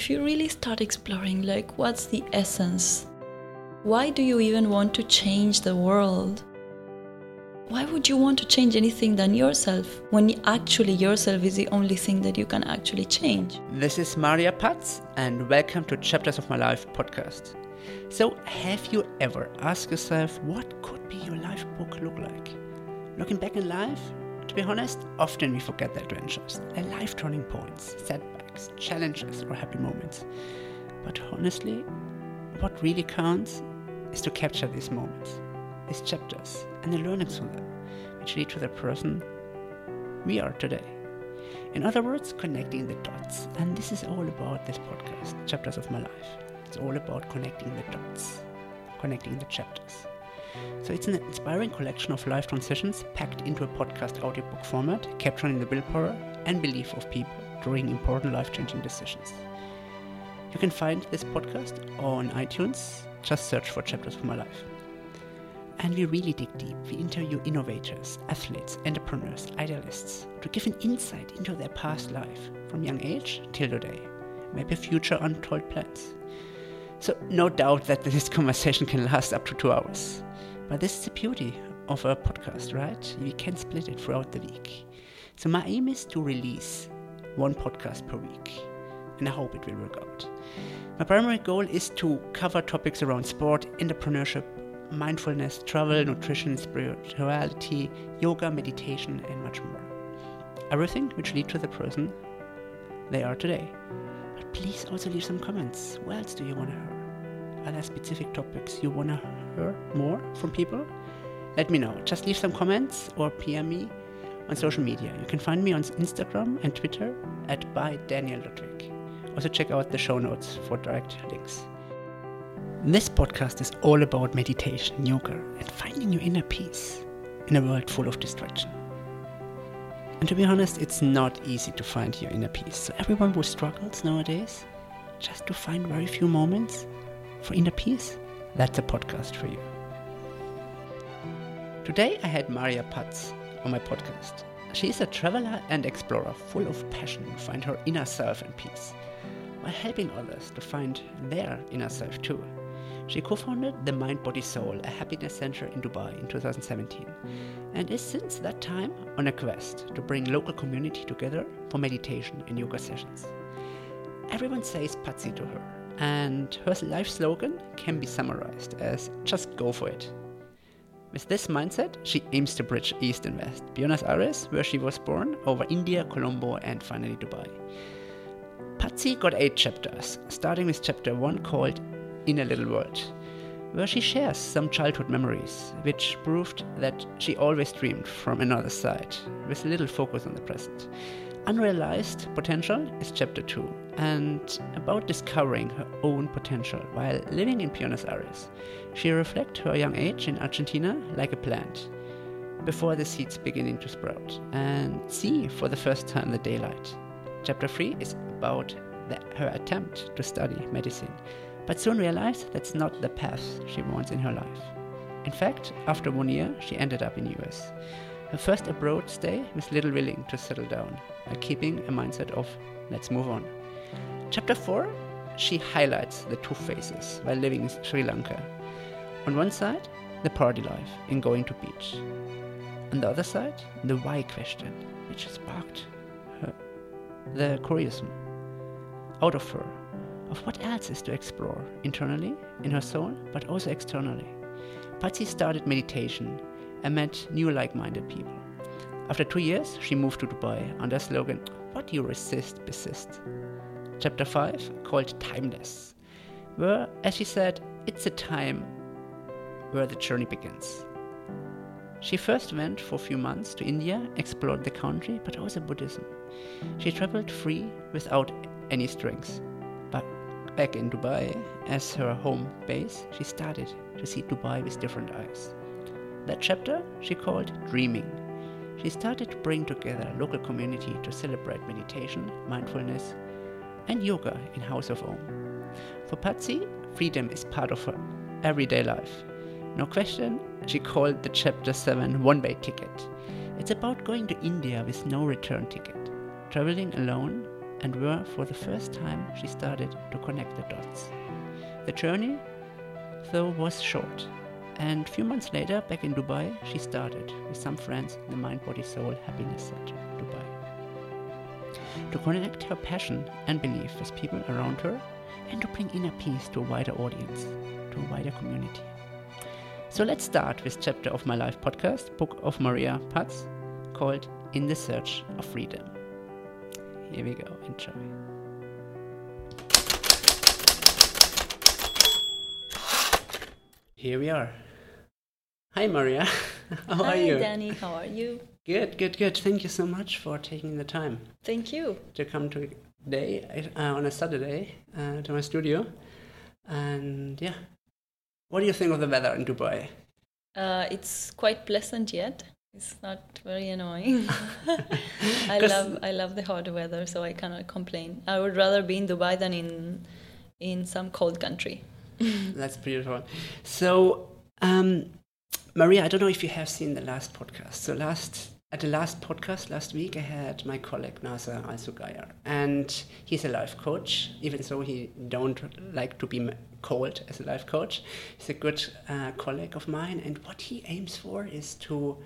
if you really start exploring, like, what's the essence? Why do you even want to change the world? Why would you want to change anything than yourself when actually yourself is the only thing that you can actually change? This is Maria Patz, and welcome to Chapters of My Life podcast. So, have you ever asked yourself what could be your life book look like? Looking back in life, to be honest, often we forget the adventures, the life turning points, setbacks, challenges, or happy moments. But honestly, what really counts is to capture these moments, these chapters, and the learnings from them, which lead to the person we are today. In other words, connecting the dots. And this is all about this podcast, Chapters of My Life. It's all about connecting the dots, connecting the chapters. So it's an inspiring collection of life transitions packed into a podcast audiobook format, capturing the willpower and belief of people during important life changing decisions. You can find this podcast on iTunes. Just search for Chapters of My Life. And we really dig deep. We interview innovators, athletes, entrepreneurs, idealists to give an insight into their past life from young age till today. Maybe future untold plans. So, no doubt that this conversation can last up to two hours. But this is the beauty of a podcast, right? We can split it throughout the week. So my aim is to release one podcast per week, and I hope it will work out. My primary goal is to cover topics around sport, entrepreneurship, mindfulness, travel, nutrition, spirituality, yoga, meditation, and much more. Everything which lead to the person they are today. But please also leave some comments. What else do you want to hear? Are there specific topics you want to hear more from people? Let me know. Just leave some comments or PM me on social media. You can find me on Instagram and Twitter at by Daniel Ludwig. Also check out the show notes for direct links. This podcast is all about meditation, yoga, and finding your inner peace in a world full of distraction. And to be honest, it's not easy to find your inner peace. So everyone who struggles nowadays, just to find very few moments for inner peace, that's a podcast for you. Today I had Maria Patz on my podcast. She is a traveler and explorer full of passion to find her inner self and peace, while helping others to find their inner self too. She co founded the Mind Body Soul, a happiness center in Dubai in 2017, and is since that time on a quest to bring local community together for meditation and yoga sessions. Everyone says Patsy to her, and her life slogan can be summarized as just go for it. With this mindset, she aims to bridge East and West, Buenos Aires, where she was born, over India, Colombo, and finally Dubai. Patzi got eight chapters, starting with chapter one called In a Little World, where she shares some childhood memories, which proved that she always dreamed from another side, with little focus on the present. Unrealized Potential is chapter 2 and about discovering her own potential while living in Buenos Aires. She reflects her young age in Argentina like a plant before the seeds beginning to sprout and see for the first time the daylight. Chapter 3 is about the, her attempt to study medicine, but soon realized that's not the path she wants in her life. In fact, after one year, she ended up in US. Her first abroad stay was little willing to settle down, and keeping a mindset of let's move on. Chapter 4 she highlights the two phases while living in Sri Lanka. On one side, the party life in going to beach. On the other side, the why question, which sparked her, the curiosity out of her of what else is to explore internally in her soul, but also externally. Patzi started meditation and met new like minded people. After two years, she moved to Dubai under the slogan, What you resist, persist. Chapter 5, called Timeless, where, as she said, it's a time where the journey begins. She first went for a few months to India, explored the country, but also Buddhism. She traveled free without any strings. But back in Dubai, as her home base, she started to see Dubai with different eyes. That chapter she called Dreaming. She started to bring together a local community to celebrate meditation, mindfulness, and yoga in House of Om. For Patzi, freedom is part of her everyday life. No question, she called the chapter 7 one way ticket. It's about going to India with no return ticket, traveling alone and where for the first time she started to connect the dots. The journey, though, was short, and a few months later, back in Dubai, she started with some friends in the Mind Body Soul Happiness Center, Dubai. To connect her passion and belief with people around her and to bring inner peace to a wider audience, to a wider community. So let's start with chapter of my life podcast, book of Maria Patz, called In the Search of Freedom. Here we go, enjoy. Here we are. Hi Maria, how Hi, are you? Hi Danny. How are you? Good, good, good. Thank you so much for taking the time Thank you. to come today uh, on a Saturday uh, to my studio. And yeah, what do you think of the weather in Dubai? Uh, it's quite pleasant yet. It's not very annoying. I love I love the hot weather, so I cannot complain. I would rather be in Dubai than in in some cold country. That's beautiful. So, um, Maria, I don't know if you have seen the last podcast. So last at the last podcast last week, I had my colleague Nasser Al Sugayar, and he's a life coach. Even though he don't like to be called as a life coach, he's a good uh, colleague of mine. And what he aims for is to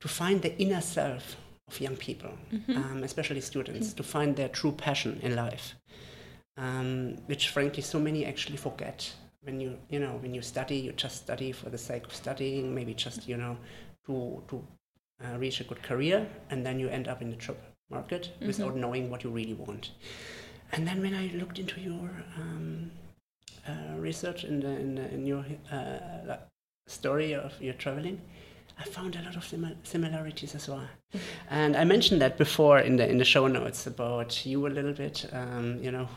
to find the inner self of young people, um, especially students, to find their true passion in life um, which frankly so many actually forget. When you you know when you study you just study for the sake of studying maybe just you know to to uh, reach a good career and then you end up in the job market without knowing what you really want. And then when i looked into your um, uh, research in, the, in, the, in your uh, story of your traveling I found a lot of simi- similarities as well, and I mentioned that before in the in the show notes about you a little bit. Um, you know,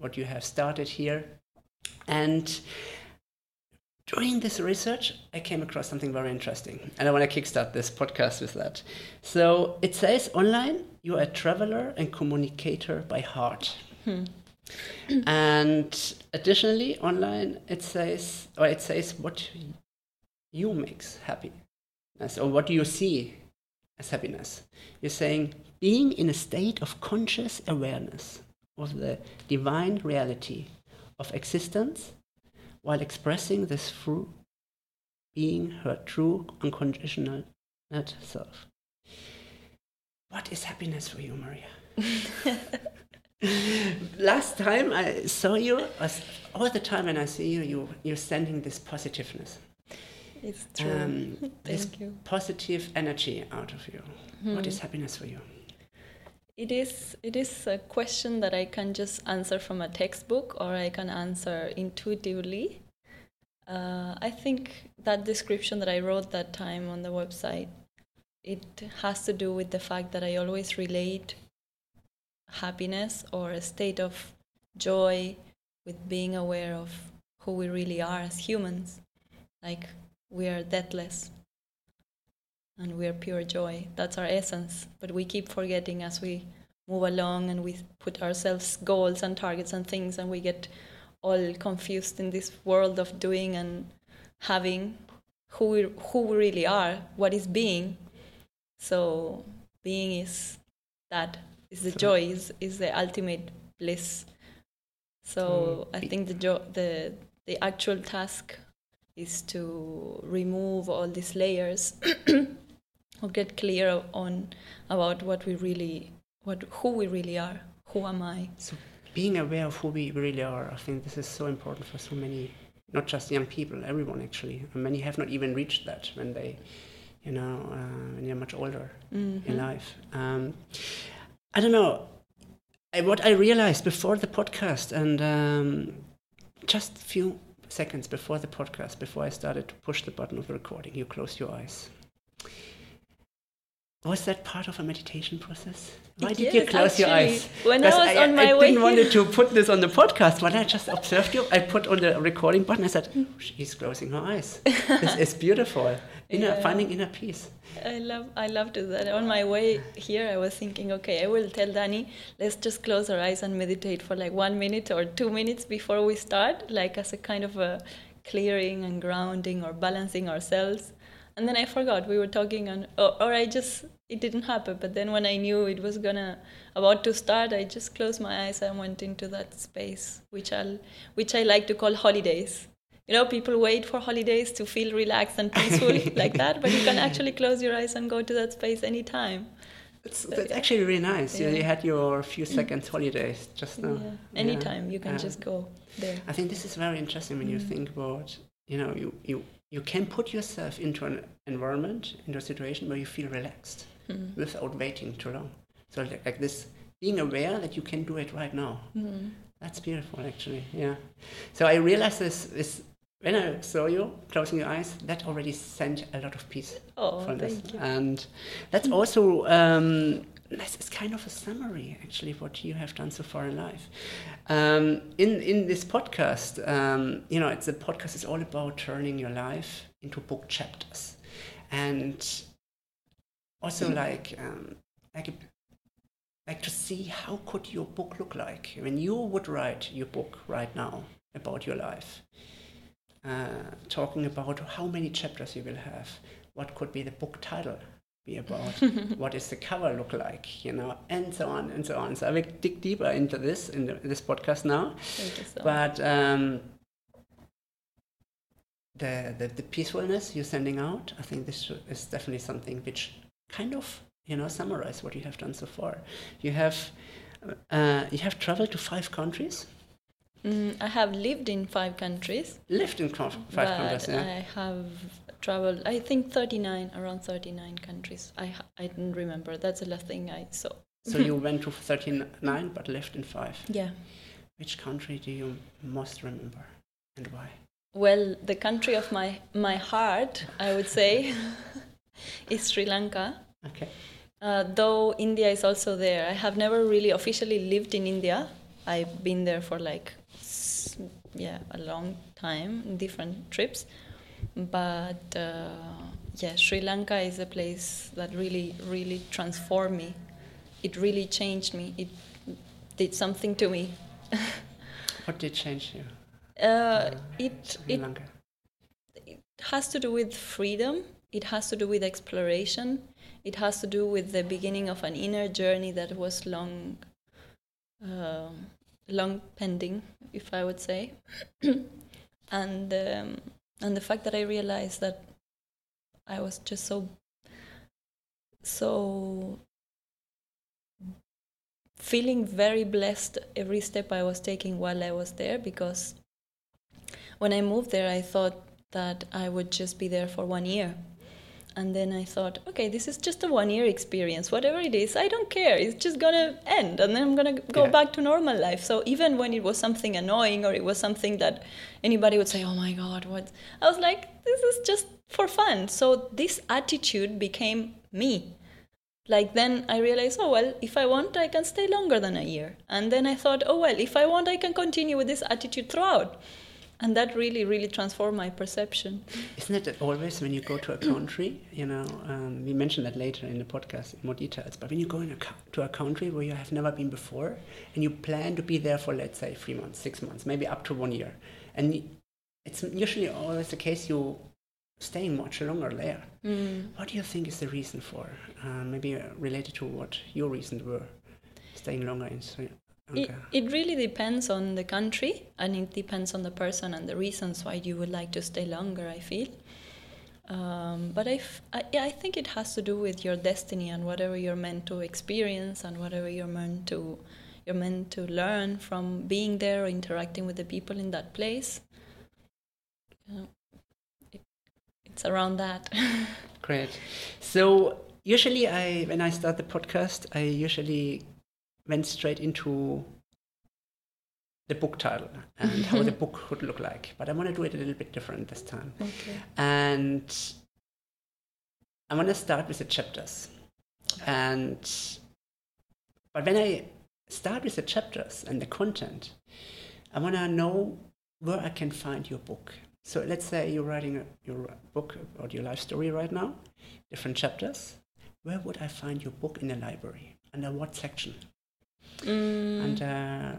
what you have started here. And during this research, I came across something very interesting. And I want to kickstart this podcast with that. So it says online, you're a traveler and communicator by heart. And additionally, online, it says, or it says what you makes happiness, or what you see as happiness. You're saying being in a state of conscious awareness of the divine reality of existence while expressing this through being her true unconditional self. What is happiness for you, Maria? Last time I saw you, all the time when I see you, you you're sending this positiveness, It's true. um, this you. positive energy out of you. What is happiness for you? It is it is a question that I can just answer from a textbook or I can answer intuitively. Uh, I think that description that I wrote that time on the website, it has to do with the fact that I always relate happiness or a state of joy with being aware of who we really are as humans. Like we are deathless and we are pure joy. That's our essence. But we keep forgetting as we move along and we put ourselves goals and targets and things, and we get all confused in this world of doing and having who we, who we really are, what is being. So being is that is the joy is is the ultimate bliss. So So I think the jo- the the actual task is to remove all these layers or get clear on about what we really what who we really are who am i So being aware of who we really are, I think this is so important for so many, not just young people, everyone actually. And many have not even reached that when they, you know, uh, when they're much older in Mhm. life. Um, I don't know. I, what I realized before the podcast, and um, just a few seconds before the podcast, before I started to push the button of the recording, you closed your eyes. Was that part of a meditation process? Why did you close your actually, eyes? when I was on my I way didn't want to put this on the podcast. When I just observed you, I put on the recording button. I said, "Oh, "She's closing her eyes. this is beautiful. Inner, Yeah. finding inner peace." i love i love to that on my way here i was thinking okay i will tell danny let's just close our eyes and meditate for like one minute or two minutes before we start like as a kind of a clearing and grounding or balancing ourselves and then i forgot we were talking and or, oh, or i just it didn't happen. But then when I knew it was gonna about to start, I just closed my eyes and went into that space, which I which I like to call holidays. You know, people wait for holidays to feel relaxed and peaceful like that, but you can actually close your eyes and go to that space anytime. It's that's actually really nice. Yeah. You had your few seconds holidays just now. Yeah. Anytime yeah. you can just go there. I think this is very interesting when mm. you think about, you know, you, you, you can put yourself into an environment, into a situation where you feel relaxed mm. without waiting too long. So like, like, this, being aware that you can do it right now. Mm. That's beautiful, actually. Yeah. So I realized this, this when I saw you closing your eyes, that already sent a lot of peace oh, from this. You. And that's also um, this is kind of a summary, actually, what you have done so far in life. Um, in in this podcast, um, you know, it's a podcast is all about turning your life into book chapters, and also mm. like um, like a, like to see how could your book look like when you would write your book right now about your life uh, talking about how many chapters you will have, what could be the book title be about, what is the cover look like, you know, and so on and so on. So I will dig deeper into this in the, this podcast now. So but um, the, the, the peacefulness you're sending out, I think this is definitely something which kind of you know summarize what you have done so far. You have uh, you have traveled to five countries. Mm, I have lived in five countries. Lived in five countries, yeah. I have traveled, I think 39, around 39 countries. I I didn't remember. That's the last thing I saw. so you went to 39 but lived in five? Yeah. Which country do you most remember and why? Well, the country of my, my heart, I would say, is Sri Lanka. Okay. Uh, though India is also there. I have never really officially lived in India. I've been there for like yeah a long time different trips. But uh, yeah sri lanka is a place that really really transformed me. It really changed me. It did something to me. What did change you? Uh, it, it, it has to do with freedom. It has to do with exploration. It has to do with the beginning of an inner journey that was long uh, long pending, if I would say, and um, and the fact that I realized that I was just so so feeling very blessed every step I was taking while I was there because when I moved there I thought that I would just be there for one year and then I thought, okay, this is just a one year experience. Whatever it is, I don't care. It's just going to end. And then I'm going to go yeah. back to normal life. So even when it was something annoying or it was something that anybody would say, oh my God, what? I was like, this is just for fun. So this attitude became me. Like then I realized, oh well, if I want, I can stay longer than a year. And then I thought, oh well, if I want, I can continue with this attitude throughout and that really really transformed my perception isn't it always when you go to a country you know um, we mentioned that later in the podcast in more details but when you go a, to a country where you have never been before and you plan to be there for let's say three months six months maybe up to one year and it's usually always the case you staying much longer there mm. what do you think is the reason for uh, maybe uh, related to what your reasons were staying longer in Okay. It, it really depends on the country and it depends on the person and the reasons why you would like to stay longer, I feel. Um, but I, I, I think it has to do with your destiny and whatever you're meant to experience and whatever you're meant to you're meant to learn from being there or interacting with the people in that place. You know, it, it's around that. Great. So usually, I when I start the podcast, I usually went straight into the book title and how the mm-hmm. book would look like. But I want to do it a little bit different this time. Okay. And I want to start with the chapters. And but when I start with the chapters and the content, I want to know where I can find your book. So let's say you're writing a, your book about your life story right now, different chapters. Where would I find your book in the library? Under what section? Mm. And uh,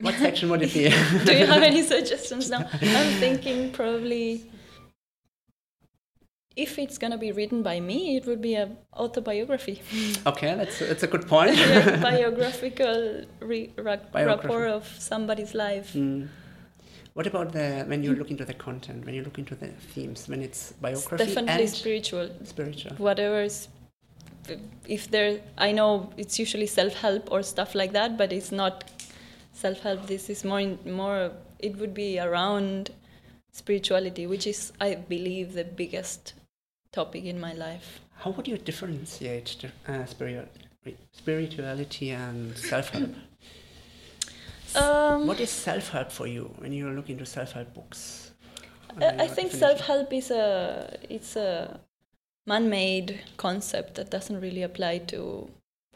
what section would it be? Do you have any suggestions now? I'm thinking probably if it's gonna be written by me, it would be a autobiography, Okay, that's that's a good point. a biographical re- ra- rapport of somebody's life. Mm. What about the when you look into the content, when you look into the themes, when it's biography Definitely and spiritual. spiritual? Whatever is, if there, I know it's usually self-help or stuff like that, but it's not self-help. This is more in, more. It would be around spirituality, which is, I believe, the biggest topic in my life. How would you differentiate uh, spirit, spirituality and self-help? Um, what is self-help for you when you look into self-help books? I, I Uh, think self-help is a it's a man-made concept that doesn't really apply to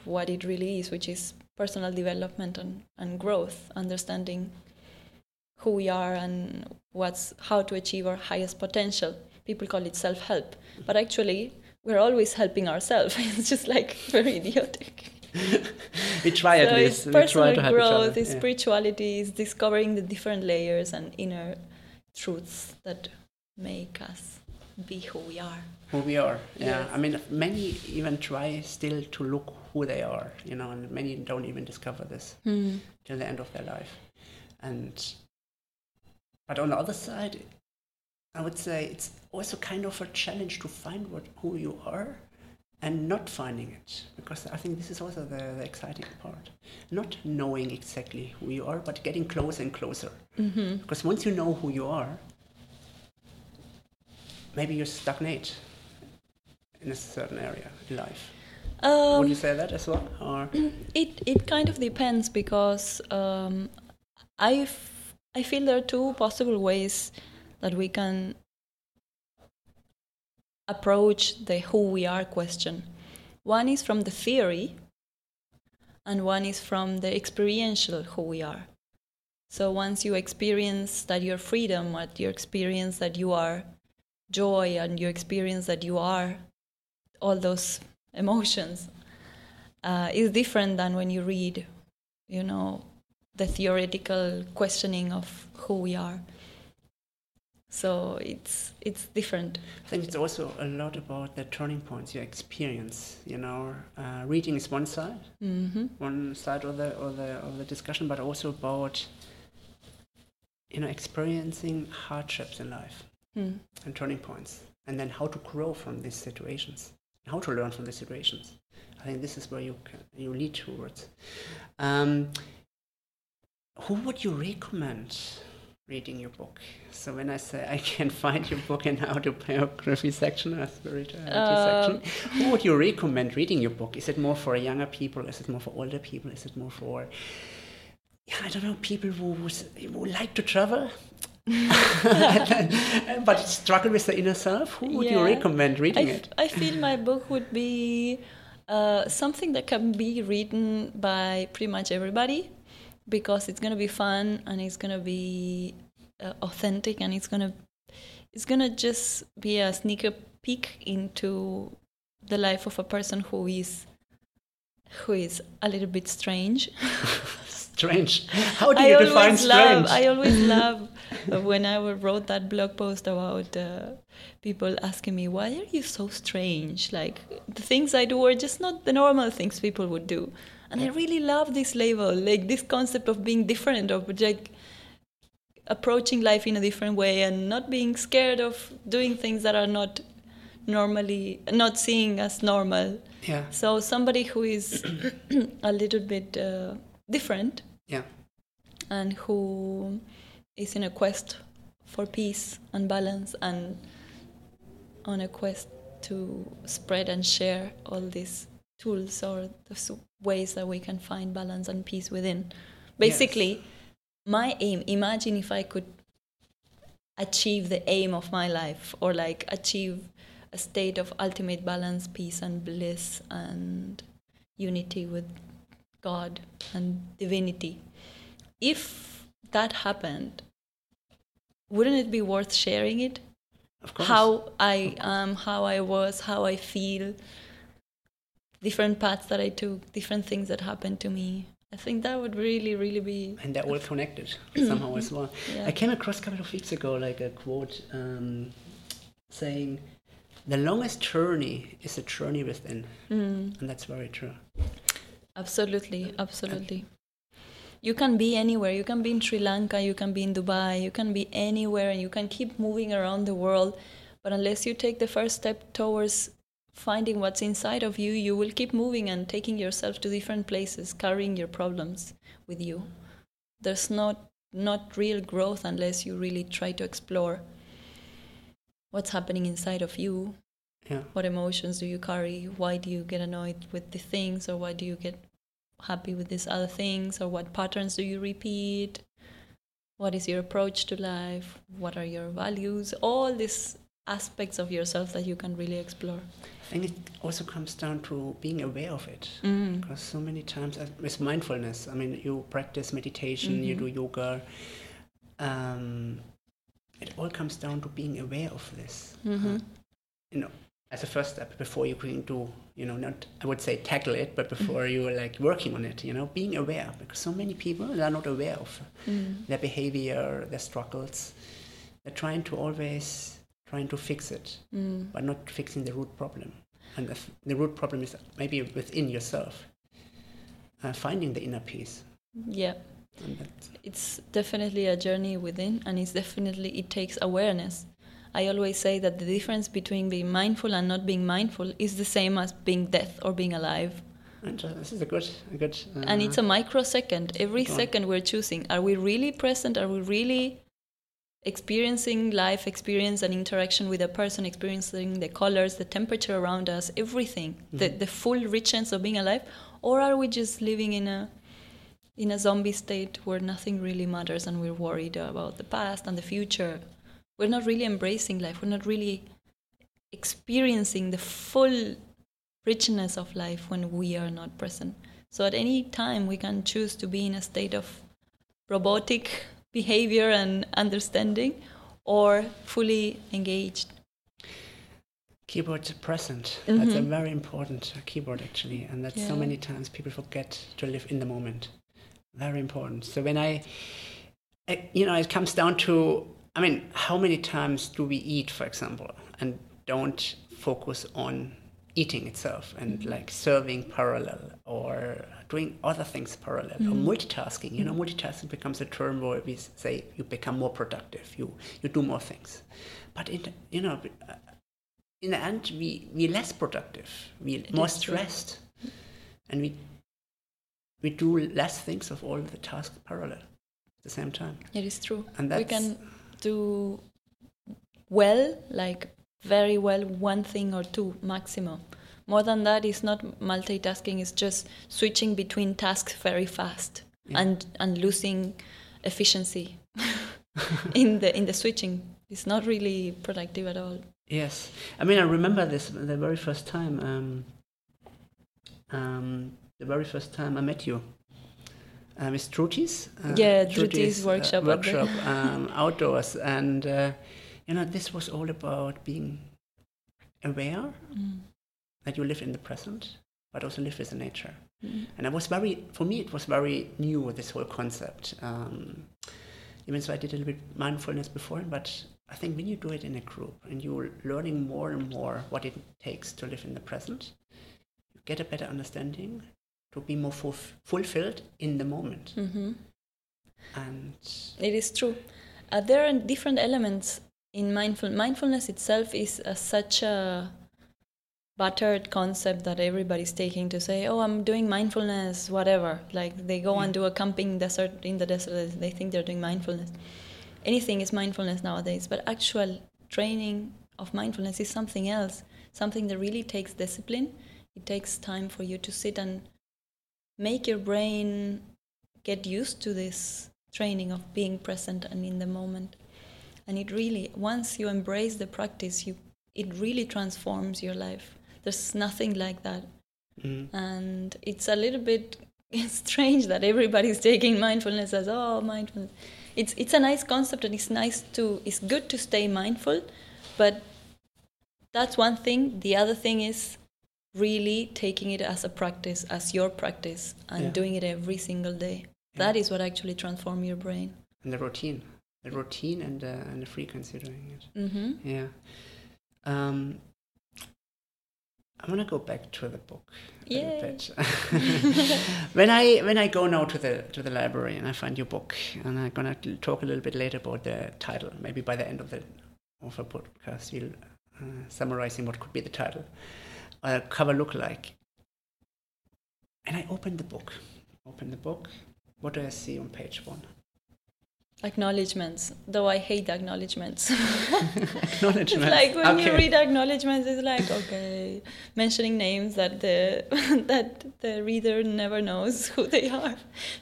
what it really is, which is personal development and, and growth, understanding who we are and what's how to achieve our highest potential. People call it self-help, but actually we're always helping ourselves. it's just like very idiotic. we try at least. it's we try personal to help growth, it's yeah. spirituality, it's discovering the different layers and inner truths that make us be who we are. Who we are. Yeah, Yes. I mean, many even try still to look who they are, you know, and many don't even discover this till the end of their life. And but on the other side, I would say it's also kind of a challenge to find what who you are and not finding it because I think this is also the, the exciting part. Not knowing exactly who you are, but getting closer and closer. Mm-hmm. Because once you know who you are, maybe you stagnate in a certain area in life. Um, Would you say that as well? Or It it kind of depends because um, I I feel there are two possible ways that we can approach the who we are question. One is from the theory, and one is from the experiential who we are. So once you experience that you're freedom, what you experience that you are joy, and you experience that you are all those emotions, uh, is different than when you read, you know, the theoretical questioning of who we are. So it's it's different. I think it's also a lot about the turning points you experience. You know, uh, reading is one side, hmm one side of the of the of the discussion, but also about you know experiencing hardships in life Mm. and turning points, and then how to grow from these situations, how to learn from the situations. I think this is where you can, you lead towards. Um, who would you recommend reading your book? So when I say I can find your book in autobiography section or spirituality Um, section, who would you recommend reading your book? Is it more for younger people? Is it more for older people? Is it more for yeah, I don't know, people who, who like to travel, but struggle with the inner self. Who would you recommend reading it? I feel my book would be uh, something that can be written by pretty much everybody because it's gonna be fun and it's gonna be uh, authentic and it's gonna it's gonna just be a sneaker peek into the life of a person who is who is a little bit strange. Strange. How do I you define always love. strange? I always love when I wrote that blog post about uh, people asking me, "Why are you so strange?" Like the things I do are just not the normal things people would do, and I really love this label, like this concept of being different, of like approaching life in a different way, and not being scared of doing things that are not normally not seeing as normal. yeah, So somebody who is a little bit uh, different yeah, and who is in a quest for peace and balance and on a quest to spread and share all these tools or the ways that we can find balance and peace within. Basically, my aim, imagine if I could achieve the aim of my life or like achieve a state of ultimate balance, peace, and bliss and unity with God and divinity. If that happened, wouldn't it be worth sharing it? of course. How I am, how I was, how I feel, different paths that I took, different things that happened to me. I think that would really, really be. and they're all connected somehow as well. Yeah. I came across a couple of weeks ago like a quote um, saying the longest journey is a journey within, Mm. and that's very true. Absolutely, absolutely. You can be anywhere. You can be in Sri Lanka, you can be in Dubai, you can be anywhere, and you can keep moving around the world. But unless you take the first step towards finding what's inside of you, you will keep moving and taking yourself to different places, carrying your problems with you. There's not not real growth unless you really try to explore what's happening inside of you Yeah. what emotions do you carry why do you get annoyed with the things or why do you get happy with these other things or what patterns do you repeat what is your approach to life what are your values all these aspects of yourself that you can really explore I think it also comes down to being aware of it. mm. Because so many times uh, with mindfulness, I mean, you practice meditation, you Mhm. do yoga. Um, it all comes down to being aware of this. Mhm. You know, as a first step before you can do, you know, not I would say tackle it, but before you are like working on it, you know, being aware. Because so many people are not aware of Mm. their behavior, their struggles. They're trying to always trying to fix it Mm. but not fixing the root problem. And the, the root problem is maybe within yourself, uh, finding the inner peace. yeah it's definitely a journey within and it's definitely it takes awareness i always say that the difference between being mindful and not being mindful is the same as being death or being alive. And uh, this is a good, a good. Uh, and it's a microsecond. Every second we're choosing are we really present? Are we really experiencing life experience and interaction with a person experiencing the colors the temperature around us everything? The, Mhm. the full richness of being alive? Or are we just living in a in a zombie state where nothing really matters and we're worried about the past and the future we're not really embracing life we're not really experiencing the full richness of life when we are not present so at any time we can choose to be in a state of robotic behavior and understanding or fully engaged keyboard present. That's a Mhm. very important keyboard actually, and that so many times people forget to live in the moment. Very important. So when I, you know, it comes down to, I mean, how many times do we eat, for example, and don't focus on eating itself and like serving parallel or doing other things parallel or Mhm. multitasking. You know, multitasking becomes a term where we say you become more productive, you you do more things, but it, you know, in the end, we we less productive, we It more is true. stressed, and we we do less things of all the tasks parallel at the same time. it is true And we can do well like very well one thing or two maximum more than that is not multitasking it's just switching between tasks very fast Yeah. and and losing efficiency in the in the switching it's not really productive at all yes. I mean, I remember this the very first time. Um, um, the very first time I met you. Uh, with Truti's, uh, Yeah, Truti's, Truti's workshop workshop um, outdoors, and uh, you know this was all about being aware Mm. that you live in the present, but also live with the nature. Mm. And I was very, for me, it was very new, this whole concept. Um, even so, I did a little bit mindfulness before, but I think when you do it in a group and you're learning more and more what it takes to live in the present, you get a better understanding to be more fulf- fulfilled in the moment. Mhm. And It is true. Uh, there are different elements in mindful. Mindfulness itself is uh, such a battered concept that everybody's taking to say, "Oh, I'm doing mindfulness, whatever." Like they go and do a camping desert in the desert, they think they're doing mindfulness. Anything is mindfulness nowadays, but actual training of mindfulness is something else. Something that really takes discipline. It takes time for you to sit and make your brain get used to this training of being present and in the moment. And it really once you embrace the practice you it really transforms your life. There's nothing like that. Mm, and it's a little bit strange that everybody's taking mindfulness as oh mindfulness. It's it's a nice concept and it's nice to it's good to stay mindful but that's one thing. The other thing is really taking it as a practice as your practice and Yeah. doing it every single day Yeah. that is what actually transforms your brain and the routine, the routine and, uh, and the frequency doing it. Mm-hmm. Yeah. Um, I want to go back to the book. a little bit. when I when I go now to the to the library and I find your book, and I'm gonna talk a little bit later about the title. Maybe by the end of the of a podcast, we'll uh, summarizing what could be the title, uh, cover look like. And I open the book. Open the book. What do I see on page one? Acknowledgements, though I hate acknowledgements. Acknowledgements. It's like when you read acknowledgements, it's like okay, mentioning names that the that the reader never knows who they are,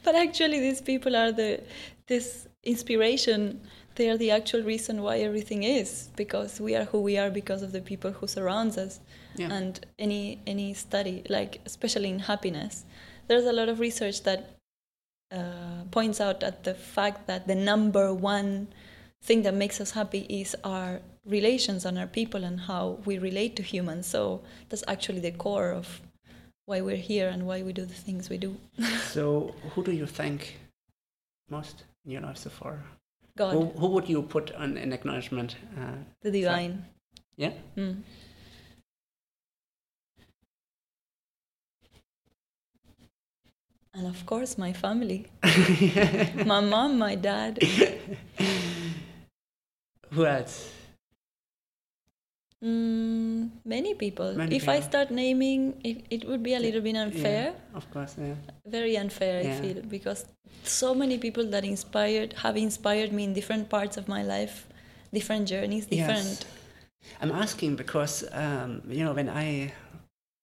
but actually these people are the this inspiration. They are the actual reason why everything is because we are who we are because of the people who surrounds us. Yeah. And any any study, like especially in happiness, there's a lot of research that uh, points out at the fact that the number one thing that makes us happy is our relations and our people and how we relate to humans. So that's actually the core of why we're here and why we do the things we do. So, who do you thank most in your life so far? God, Who, who would you put on an acknowledgement? Uh, the divine. yeah. Mm. And of course, my family. my mom, my dad. Who else? Mm, many people. Many if I start naming, it, it would be a little bit unfair. Yeah, of course, yeah. Very unfair, Yeah. I feel, because so many people that inspired have inspired me in different parts of my life, different journeys, different. Yes. I'm asking because, um, you know, when I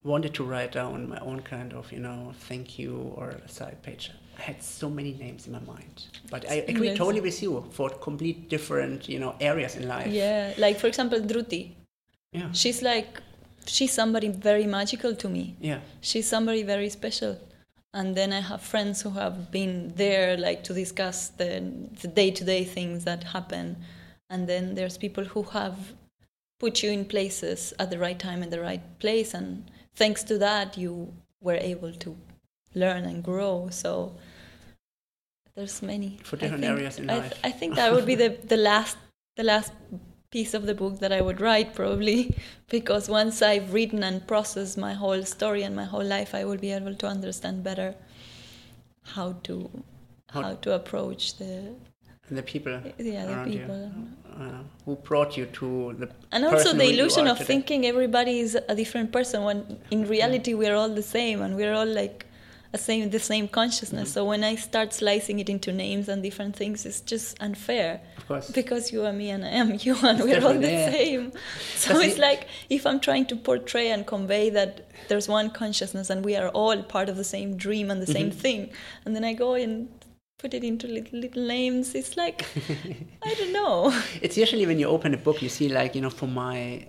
wanted to write down my own kind of, you know, thank you or a side page, I had so many names in my mind. But I agree totally with you for complete different, you know, areas in life. Yeah, like for example, Druti. Yeah. She's like, she's somebody very magical to me. Yeah. she's somebody very special and then i have friends who have been there like to discuss the, the day-to-day things that happen and then there's people who have put you in places at the right time in the right place and thanks to that you were able to learn and grow so there's many For different think- areas in I, life. I think that would be the, the last the last piece of the book that I would write probably because once I've written and processed my whole story and my whole life I will be able to understand better how to How- how, to approach the the people yeah the people you uh, who brought you to the and also the illusion of today. thinking everybody is a different person when in reality we're all the same and we're all like a same the same consciousness Mm-hmm. so when I start slicing it into names and different things it's just unfair Of course. because you are me and I am you and we're all the yeah. same. So Does it's it- like if I'm trying to portray and convey that there's one consciousness and we are all part of the same dream and the same Mhm. thing, and then I go and put it into little, little names, it's like I don't know. It's usually when you open a book, you see like you know, for my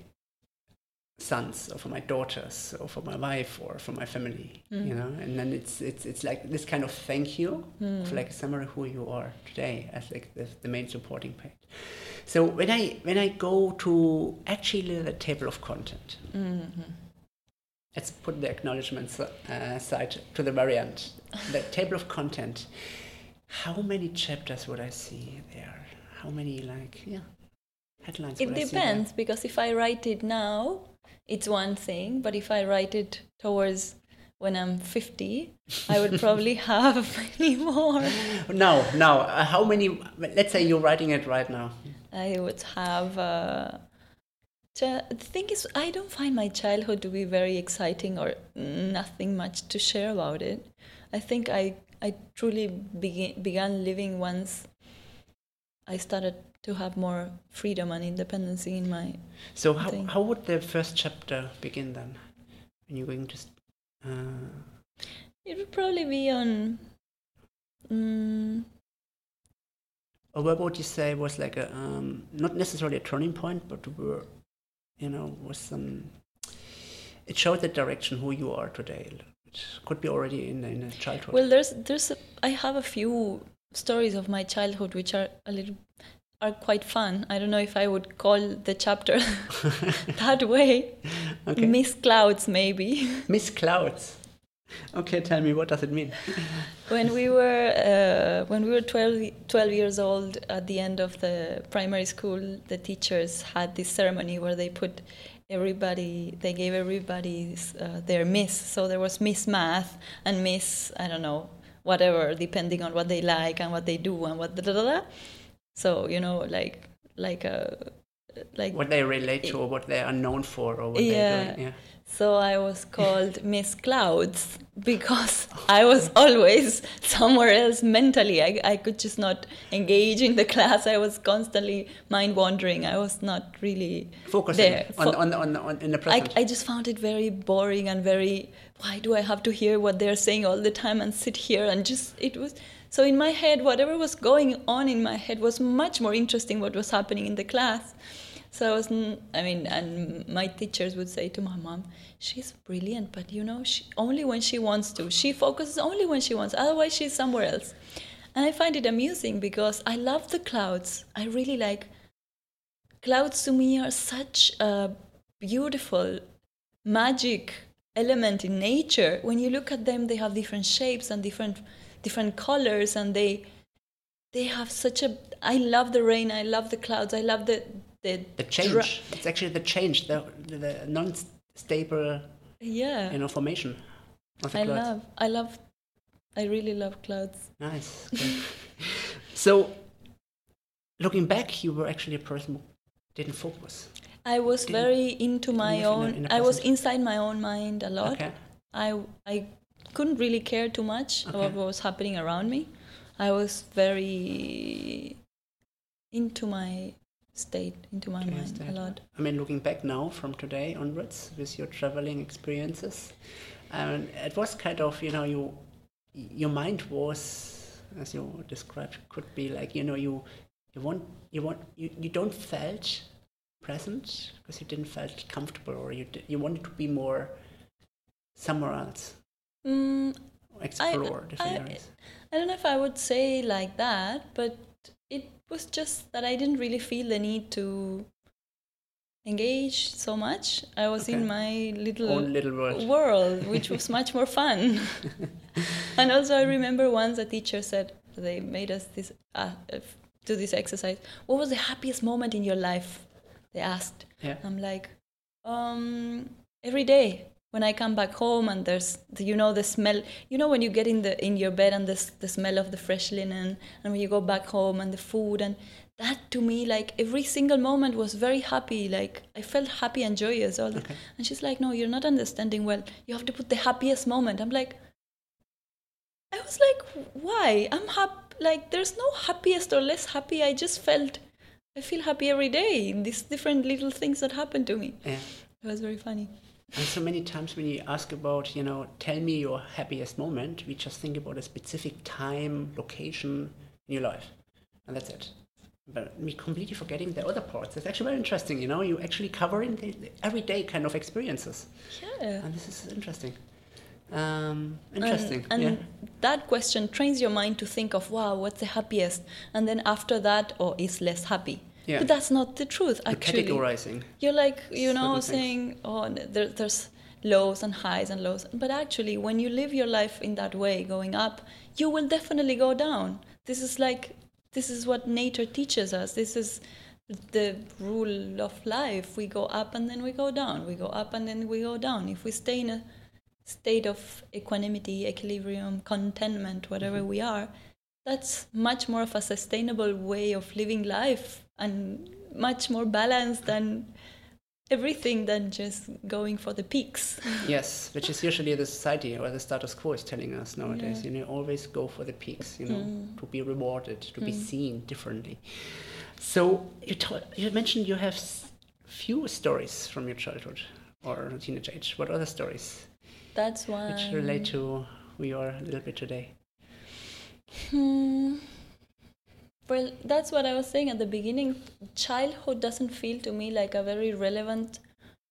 sons or for my daughters or for my wife or for my family, Mm. you know, and then it's it's it's like this kind of thank you of Mm. like a summary who you are today as like the, the main supporting page. So when I when I go to actually the table of content, Mhm. let's put the acknowledgements uh, side to the very end. The table of content. How many chapters would I see there? How many like yeah headlines? It would I see depends because if I write it now, it's one thing, but if I write it towards when I'm 50, I would probably have many more. No, no. Uh, how many? Let's say you're writing it right now. I would have. Uh, the thing is, I don't find my childhood to be very exciting or nothing much to share about it. I think I I truly begin, began living once I started to have more freedom and independence in my. So how Thing. how would the first chapter begin then? When you're going to. Uh, It would probably be on. Mm, or what would you say was like a um, not necessarily a turning point, but were, you know, was some. It showed the direction who you are today. Could be already in in a childhood. well, there's there's a, I have a few stories of my childhood which are a little are quite fun. I don't know if I would call the chapter that way. okay. Miss Clouds, maybe. Miss Clouds. Okay, tell me what does it mean? when we were uh, when we were 12, 12 years old, at the end of the primary school, the teachers had this ceremony where they put everybody they gave everybody uh, their miss so there was miss math and miss i don't know whatever depending on what they like and what they do and what da, da, da, so you know like like a like what they relate to or what they are known for or what Yeah. they're doing. Yeah. So I was called Miss Clouds because I was always somewhere else mentally. I, I could just not engage in the class. I was constantly mind wandering. I was not really Focusing there. on, Fo- on, on, on, in the I, present. I just found it very boring and very why do I have to hear what they're saying all the time and sit here and just it was so in my head whatever was going on in my head was much more interesting what was happening in the class so I was, I mean and my teachers would say to my mom she's brilliant but you know she only when she wants to. She focuses only when she wants. Otherwise she's somewhere else. And I find it amusing because I love the clouds. I really like clouds to me are such a beautiful magic element in nature. When you look at them they have different shapes and different different colors and they they have such a i love the rain i love the clouds i love the the, the change. it's actually the change, the, the, non-stable yeah you know, formation of the i clouds. love i love i really love clouds Nice. So, looking back, you were actually a person who didn't focus. i was Didn't- very into my live in own in the i was inside my own mind a lot Okay. I I couldn't really care too much Okay. about what was happening around me. I was very into my state, into my mind a lot. I mean, looking back now from today onwards with your traveling experiences, um, it was kind of you know you your mind was as you described could be like you know you you want you want you, you don't felt present because you didn't felt comfortable or you you wanted to be more somewhere else. Mm, explore different I- areas. I don't know if I would say like that, but was just that I didn't really feel the need to engage so much. I was in my little own little world world, which was much more fun. and also, I remember once a teacher said they made us this uh, do this exercise. What was the happiest moment in your life? They asked. yeah I'm like, um, every day when I come back home and there's the, you know the smell. You know when you get in the in your bed and the the smell of the fresh linen, and when you go back home and the food and that to me like every single moment was very happy like i felt happy and joyous all the Okay. and she's like no you're not understanding well. You have to put the happiest moment. I'm like i was like why? I'm happy like there's no happiest or less happy. I just felt i feel happy every day. In these different little things that happen to me. Yeah. It was very funny And so many times when you ask about, you know, tell me your happiest moment, we just think about a specific time, location in your life. And that's it. But we completely forgetting the other parts. It's actually very interesting, you know, you actually covering the, the everyday kind of experiences. yeah And this is interesting. Um, interesting. And, and yeah. that question trains your mind to think of, wow, what's the happiest? And then after that, oh, is less happy. Yeah. But that's not the truth, actually. categorizing. You're like, you know, saying, oh, there, there's lows and highs and lows. But actually, when you live your life in that way, going up, you will definitely go down. This is like, this is what nature teaches us. This is the rule of life. We go up and then we go down. We go up and then we go down. If we stay in a state of equanimity, equilibrium, contentment, whatever Mm-hmm. we are, that's much more of a sustainable way of living life and much more balanced than everything than just going for the peaks. Yes, which is usually the society or the status quo is telling us nowadays. Yeah. You know, always go for the peaks. You know, Mm. to be rewarded, to be Mm. seen differently. So you you mentioned you have s- few stories from your childhood or teenage age. What other stories That's why. which relate to who you are a little bit today? Hmm. Well, that's what I was saying at the beginning. Childhood doesn't feel to me like a very relevant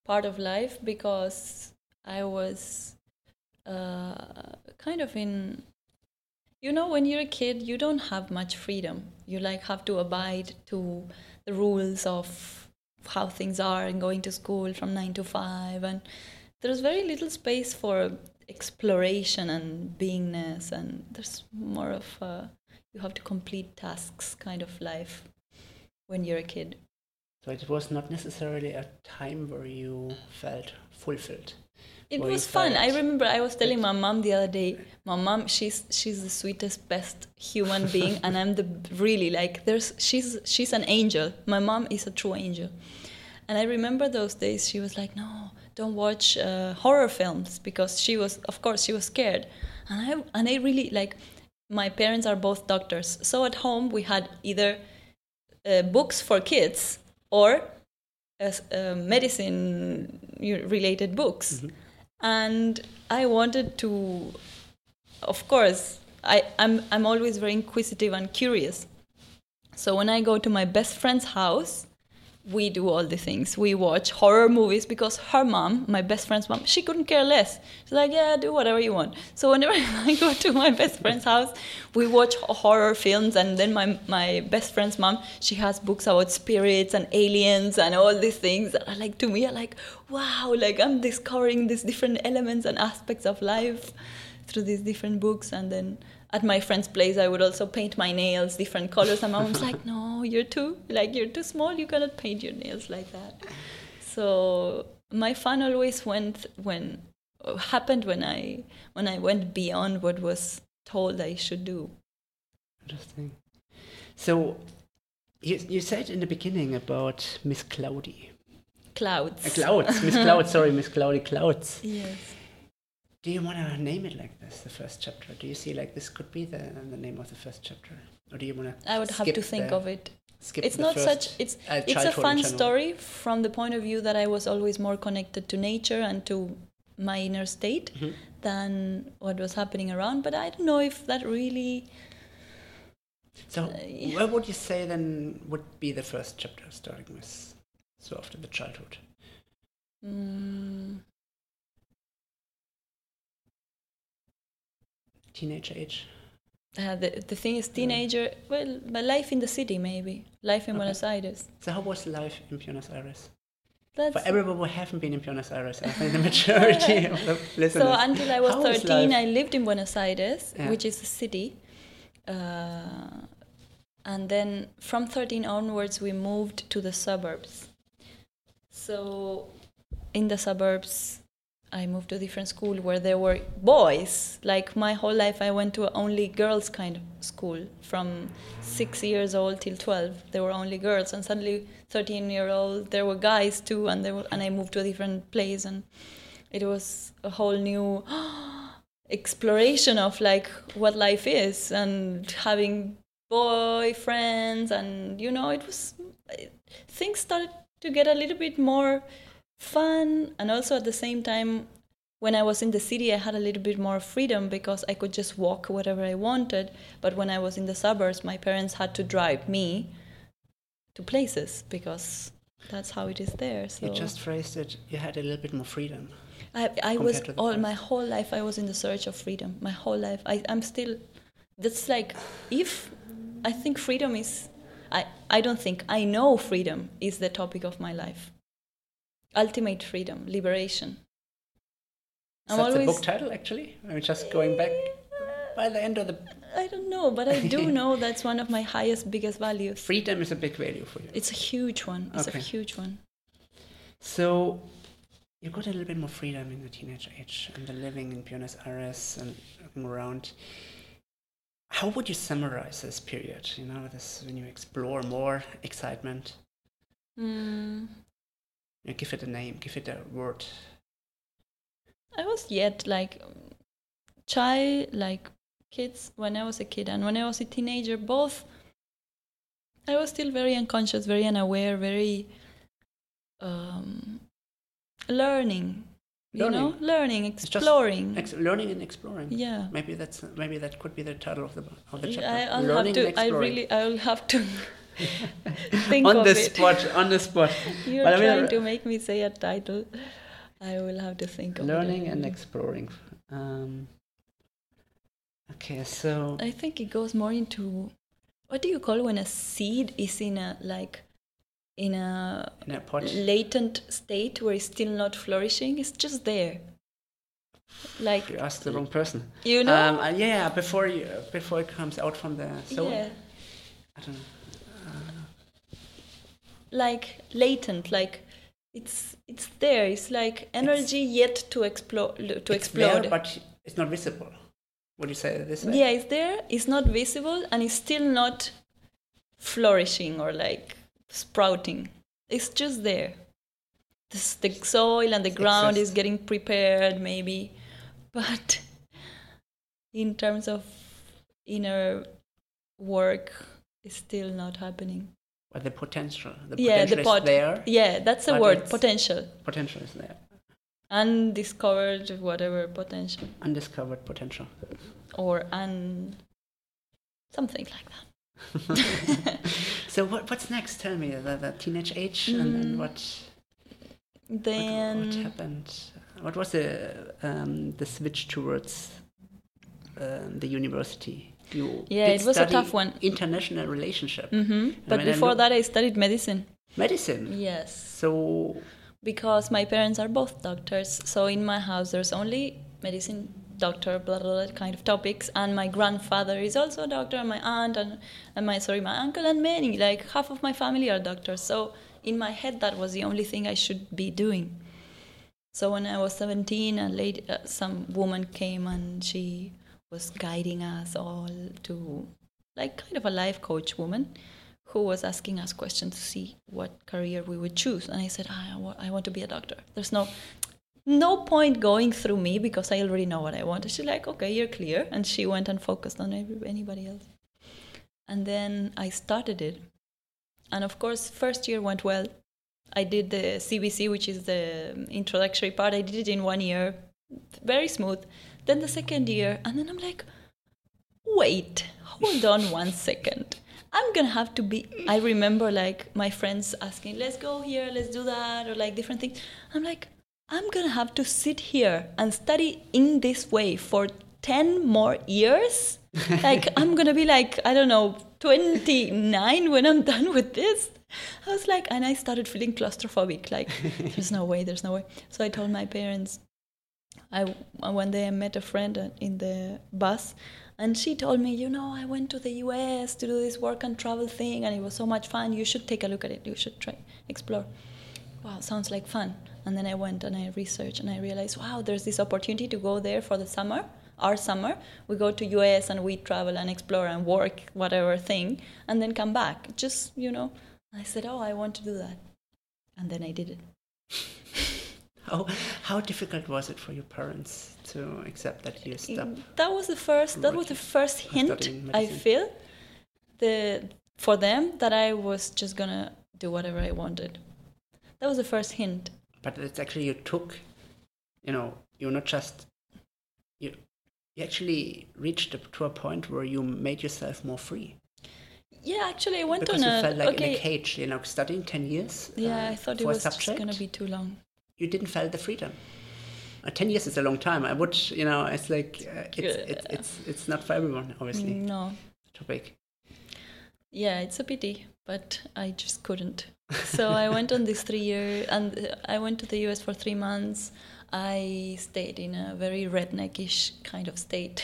part of life because I was uh, kind of in. You know, when you're a kid, you don't have much freedom. You like have to abide to the rules of how things are and going to school from nine to five, and there's very little space for exploration and beingness, and there's more of a you have to complete tasks kind of life when you're a kid. So it was not necessarily a time where you felt fulfilled. It was fun. I remember I was telling my mom the other day. My mom, she's she's the sweetest, best human being, and I'm the really like there's she's she's an angel. My mom is a true angel, and I remember those days. She was like, "No, don't watch uh, horror films," because she was, of course, she was scared, and I and I really like. My parents are both doctors, so at home we had either uh, books for kids or as uh, medicine related books. And i wanted to of course I, I'm, I'm always very inquisitive and curious. So when i go to my best friend's house we do all the things. We watch horror movies because her mom my best friend's mom she couldn't care less. She's like yeah do whatever you want. So whenever i go to my best friend's house we watch horror films and then my, my best friend's mom she has books about spirits and aliens and all these things that are like to me are like wow like i'm discovering these different elements and aspects of life through these different books. And then at my friend's place i would also paint my nails different colors. And mom was like no you're too like you're too small. You cannot paint your nails like that. So my fun always went when happened when i when i went beyond what was told i should do. Interesting. So you, you said in the beginning about Miss Cloudy. clouds. Uh, clouds, Miss Clouds, sorry, Miss Cloudy Clouds. yes Do you want to name it like this, the first chapter? Do you see like this could be the, the name of the first chapter? Or do you want to i would have to think of it Skip it's the not such it's uh, it's a fun general? story from the point of view that i was always more connected to nature and to my inner state Mhm. than what was happening around but i don't know if that really So, Uh, yeah. what would you say then would be the first chapter starting with? So, after the childhood. mm, Teenage age? uh, the, the thing is teenager well my life in the city maybe life in Okay. buenos aires So, how was life in Buenos Aires? that's For everyone who haven't been in Buenos Aires, I think the majority of the listeners. so until i was How is 13 life? i lived in buenos aires Yeah. which is a city uh, and then from 13 onwards we moved to the suburbs so in the suburbs i moved to a different school where there were boys. Like my whole life i went to only girls kind of school from six years old till 12 there were only girls and suddenly 13 year old there were guys too and were, and i moved to a different place and it was a whole new exploration of like what life is and having boyfriends and you know it was things started to get a little bit more fun and also at the same time when i was in the city i had a little bit more freedom because i could just walk wherever i wanted but when i was in the suburbs my parents had to drive me to places because that's how it is there so You just phrased it, you had a little bit more freedom. I, I was compared to the all past. my whole life I was in the search of freedom. My whole life I, I'm still that's like if I think freedom is I, I don't think I know freedom is the topic of my life. Ultimate freedom, liberation. Is that the book title, actually? I'm just going back by the end of the. I don't know, but I do know that's one of my highest, biggest values. Freedom is a big value for you. It's a huge one. It's Okay. a huge one. So, you got a little bit more freedom in the teenage age and the living in Buenos Aires and looking around. How would you summarize this period? You know, this when you explore more excitement. Mm, You give it a name, give it a word. I was yet like child, like kids when I was a kid and when I was a teenager, both. I was still very unconscious, very unaware, very um, learning. You know, Learning. learning, exploring. Ex- learning and exploring. yeah. Maybe that's maybe that could be the title of the of the chapter. I'll learning have to. I really. I'll have to think on of the it. spot, on the spot. You're But I mean, trying uh, to make me say a title. I will have to think of it. learning it. and exploring. Um, okay, so I think it goes more into what do you call when a seed is in a like in a in a pot. latent state where it's still not flourishing. It's just there. Like You asked the wrong person. you know. Um, uh, yeah, before you before it comes out from the soil. yeah. I don't know. Like latent, like it's it's there. It's like energy yet to explode to It's explode. there, but it's not visible. Would you say this way? yeah, it's there. It's not visible, and it's still not flourishing or like sprouting. It's just there. This, the soil and the ground is getting prepared, maybe, but in terms of inner work, it's still not happening. But the potential, the yeah, potential the is pot. there. Yeah, that's the word. Potential, Potential is there. undiscovered, whatever potential, Undiscovered potential. or un something like that. so what, what's next? Tell me the, the teenage age and then Mm. what, what Then what happened? What was the um, the switch towards um, the university? You Yeah, it was a tough one. International relationship, hmm But when I before look- that, I studied medicine. medicine. Yes. So Because my parents are both doctors. So in my house, there's only medicine, doctor, blah, blah, blah, kind of topics. And my grandfather is also a doctor, and my aunt, and, and my, sorry, my uncle, and many. Like half of my family are doctors. So in my head, that was the only thing I should be doing. So when I was 17, a lady, uh, some woman came and she was guiding us all to, like, kind of a life coach woman who was asking us questions to see what career we would choose. And I said, I, I want to be a doctor. There's no no point going through me because I already know what I want. And she's like, okay, you're clear. And she went and focused on anybody else. And then I started it. And of course, first year went well. I did the CBC, which is the introductory part. I did it in one year, very smooth. Then the second year, and then I'm like, wait, hold on one second. I'm gonna have to be. I remember like my friends asking, let's go here, let's do that, or like different things. I'm like, I'm gonna have to sit here and study in this way for 10 more years. like, I'm gonna be like, I don't know, 29 when I'm done with this. I was like, and I started feeling claustrophobic. Like, there's no way, there's no way. So I told my parents, I one day I met a friend in the bus, and she told me, you know, I went to the U.S. to do this work and travel thing, and it was so much fun. You should take a look at it. You should try explore. Wow, sounds like fun. And then I went and I researched, and I realized, wow, there's this opportunity to go there for the summer. Our summer, we go to U.S. and we travel and explore and work whatever thing, and then come back. Just you know, I said, oh, I want to do that, and then I did it. how how difficult was it for your parents to accept that you stop? that was the first that was the first hint i feel the for them that i was just gonna do whatever i wanted that was the first hint But it's actually you took, you know, you're not just you. You actually reached to a point where you made yourself more free yeah actually i went because on you a felt like okay in a cage. You know, studying ten years. yeah uh, i thought it was just gonna be too long You didn't feel the freedom. Uh, ten years is a long time. I would, you know, it's like uh, it's, it's it's it's not for everyone, obviously. no Topic. yeah it's a pity but i just couldn't so i went on this three year and i went to the us for three months i stayed in a very redneckish kind of state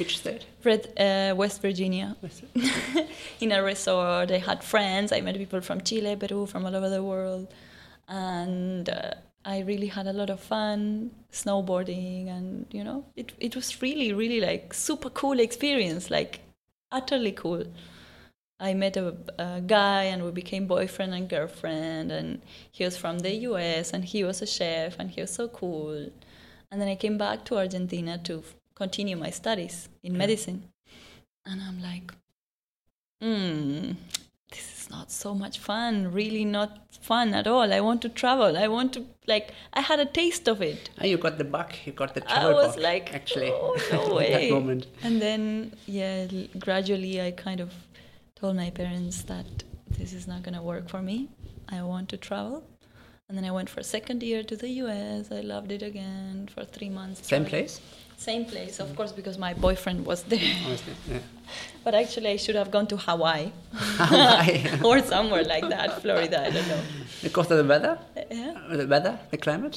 Which state? Red, uh, West Virginia, Was it? in a resort. I had friends. I met people from Chile, Peru, from all over the world, and uh, I really had a lot of fun snowboarding. And you know, it it was really, really like super cool experience, like utterly cool. I met a, a guy and we became boyfriend and girlfriend. And he was from the US and he was a chef and he was so cool. And then I came back to Argentina to f- continue my studies in medicine. And I'm like, hmm, this is not so much fun. Really not fun at all. I want to travel. I want to, like, I had a taste of it. Ah, you got the buck. You got the travel. I was bug. like, actually, oh, no at way. that moment. And then, yeah, gradually I kind of told my parents that this is not going to work for me. I want to travel. And then I went for a second year to the US. I loved it again for three months. Same place, Same place, of course, because my boyfriend was there. Yeah. But actually, I should have gone to Hawaii Hawaii. or somewhere like that, Florida. I don't know. because of the weather, Yeah, Uh, the weather, the climate,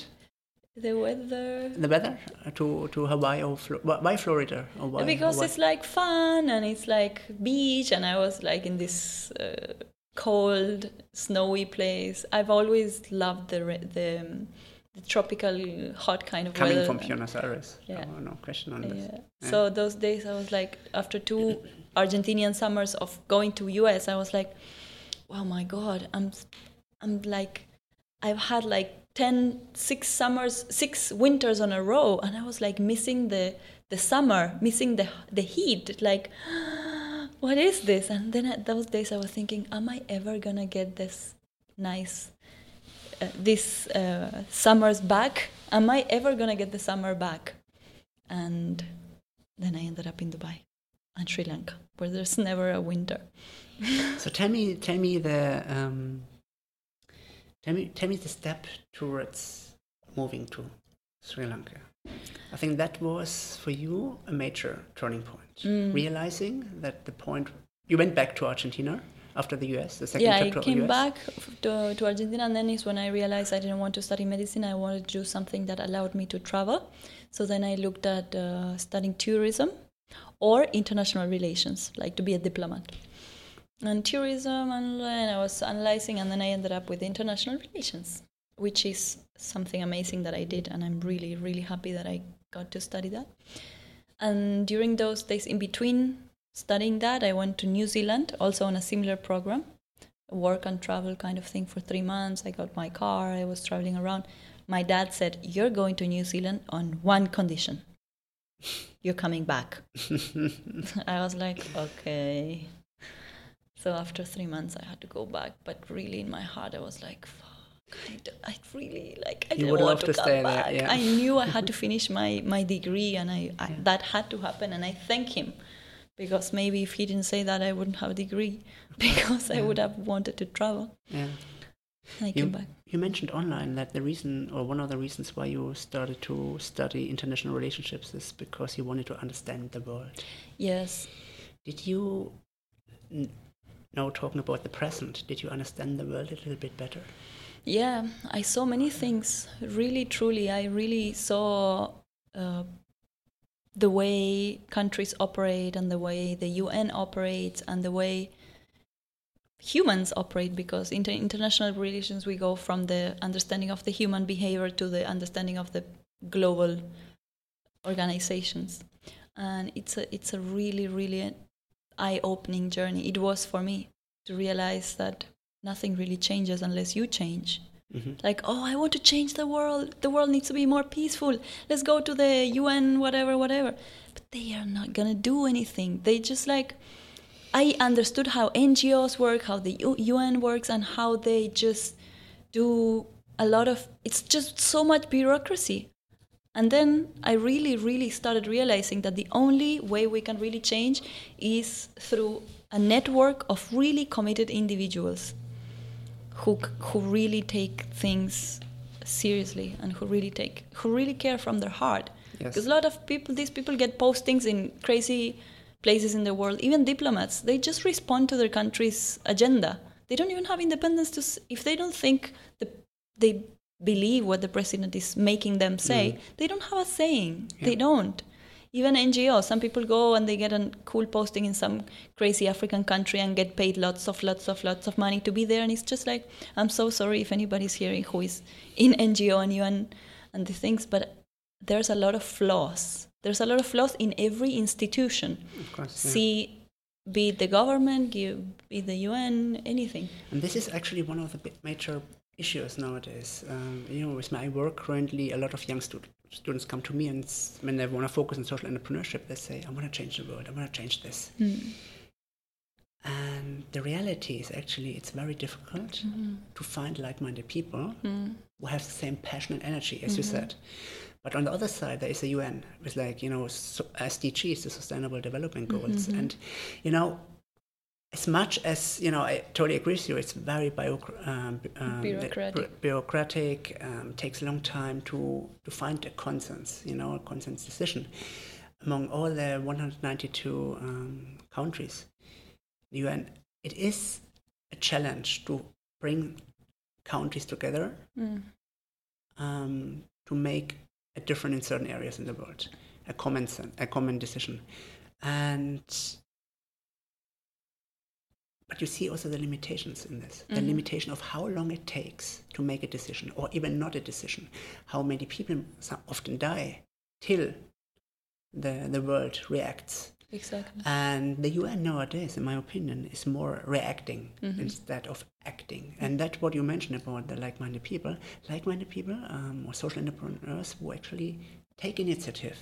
the weather. the weather uh, to to Hawaii or Flo- why Florida or why? because Hawaii? it's like fun and it's like beach, and I was like in this uh, cold, snowy place. I've always loved the re- the, um, the tropical, hot kind of Coming weather. from Buenos Aires. Yeah. Oh, no question on this. Yeah. Yeah. So those days I was like, after two Argentinian summers of going to US, I was like, oh my God, I'm, I'm like, I've had like 10, six summers, six winters on a row, and I was like missing the the summer, missing the the heat, like. What is this? And then at those days, I was thinking, am I ever gonna get this nice, this uh, summers back? Am I ever gonna get the summer back? And then I ended up in Dubai and Sri Lanka, where there's never a winter. So tell me, tell me the, um, tell me, tell me the step towards moving to Sri Lanka. I think that was for you a major turning point. Mm. Realizing that the point you went back to Argentina after the US, the second yeah, I chapter of came US. back to, to Argentina, and then is when I realized I didn't want to study medicine. I wanted to do something that allowed me to travel. So then I looked at uh, studying tourism or international relations, like to be a diplomat. And tourism, and, and I was analyzing, and then I ended up with international relations, which is something amazing that I did, and I'm really, really happy that I got to study that. And during those days in between studying that, I went to New Zealand, also on a similar program, work and travel kind of thing for three months. I got my car, I was traveling around. My dad said, You're going to New Zealand on one condition you're coming back. I was like, Okay. So after three months, I had to go back. But really, in my heart, I was like, Fuck. I, d- I really like. I You didn't would want love to, to come stay there, yeah. I knew I had to finish my my degree, and I, I that had to happen. And I thank him because maybe if he didn't say that, I wouldn't have a degree because I would have wanted to travel. Yeah. And I You, came back. you mentioned online that the reason, or one of the reasons why you started to study international relationships is because you wanted to understand the world. Yes. Did you, now talking about the present, did you understand the world a little bit better? Yeah, I saw many things. Really, truly, I really saw uh, the way countries operate and the way the UN operates and the way humans operate because in international relations we go from the understanding of the human behavior to the understanding of the global organizations. And it's a it's a really really eye-opening journey. It was for me to realize that nothing really changes unless you change hmm like oh i want to change the world. The world needs to be more peaceful. Let's go to the un whatever whatever. But they are not gonna do anything. They just like i understood how ngos work how the un works and how they just do a lot of it's just so much bureaucracy. And then i really really started realizing that the only way we can really change is through a network of really committed individuals who who really take things seriously and who really take who really care from their heart. Yes. because a lot of people these people get postings in crazy places in the world. Even diplomats they just respond to their country's agenda. They don't even have independence to if they don't think the, they believe what the president is making them say mm. they don't have a saying. They don't even NGOs, some people go and they get a cool posting in some crazy African country and get paid lots of lots of lots of money to be there, and it's just like I'm so sorry if anybody's hearing who is in NGO and UN and the things, but there's a lot of flaws. There's a lot of flaws in every institution. Of course. yeah. See, be it the government, be it the UN, anything. And this is actually one of the major issues nowadays. Um, you know, with my work currently, a lot of young stud- students come to me and when they want to focus on social entrepreneurship, they say, I want to change the world, I want to change this. Mm. And the reality is actually it's very difficult to find like-minded people Mm. who have the same passion and energy, as you said. But on the other side, there is the UN with like you know SDGs, the Sustainable Development Goals, and you know. As much as you know, I totally agree with you. It's very bio, um, um, Bureaucratic. bu- bureaucratic. Um, takes a long time to to find a consensus. You know, a consensus decision among all the 192 um, countries. The UN. It is a challenge to bring countries together Mm. um, to make a difference in certain areas in the world, a common sen- a common decision, and but you see also the limitations in this the limitation of how long it takes to make a decision or even not a decision how many people often die till the, the world reacts Exactly. and the UN nowadays, in my opinion, is more reacting instead of acting. And that's what you mentioned about the like-minded people. Like-minded people um, or social entrepreneurs who actually take initiative,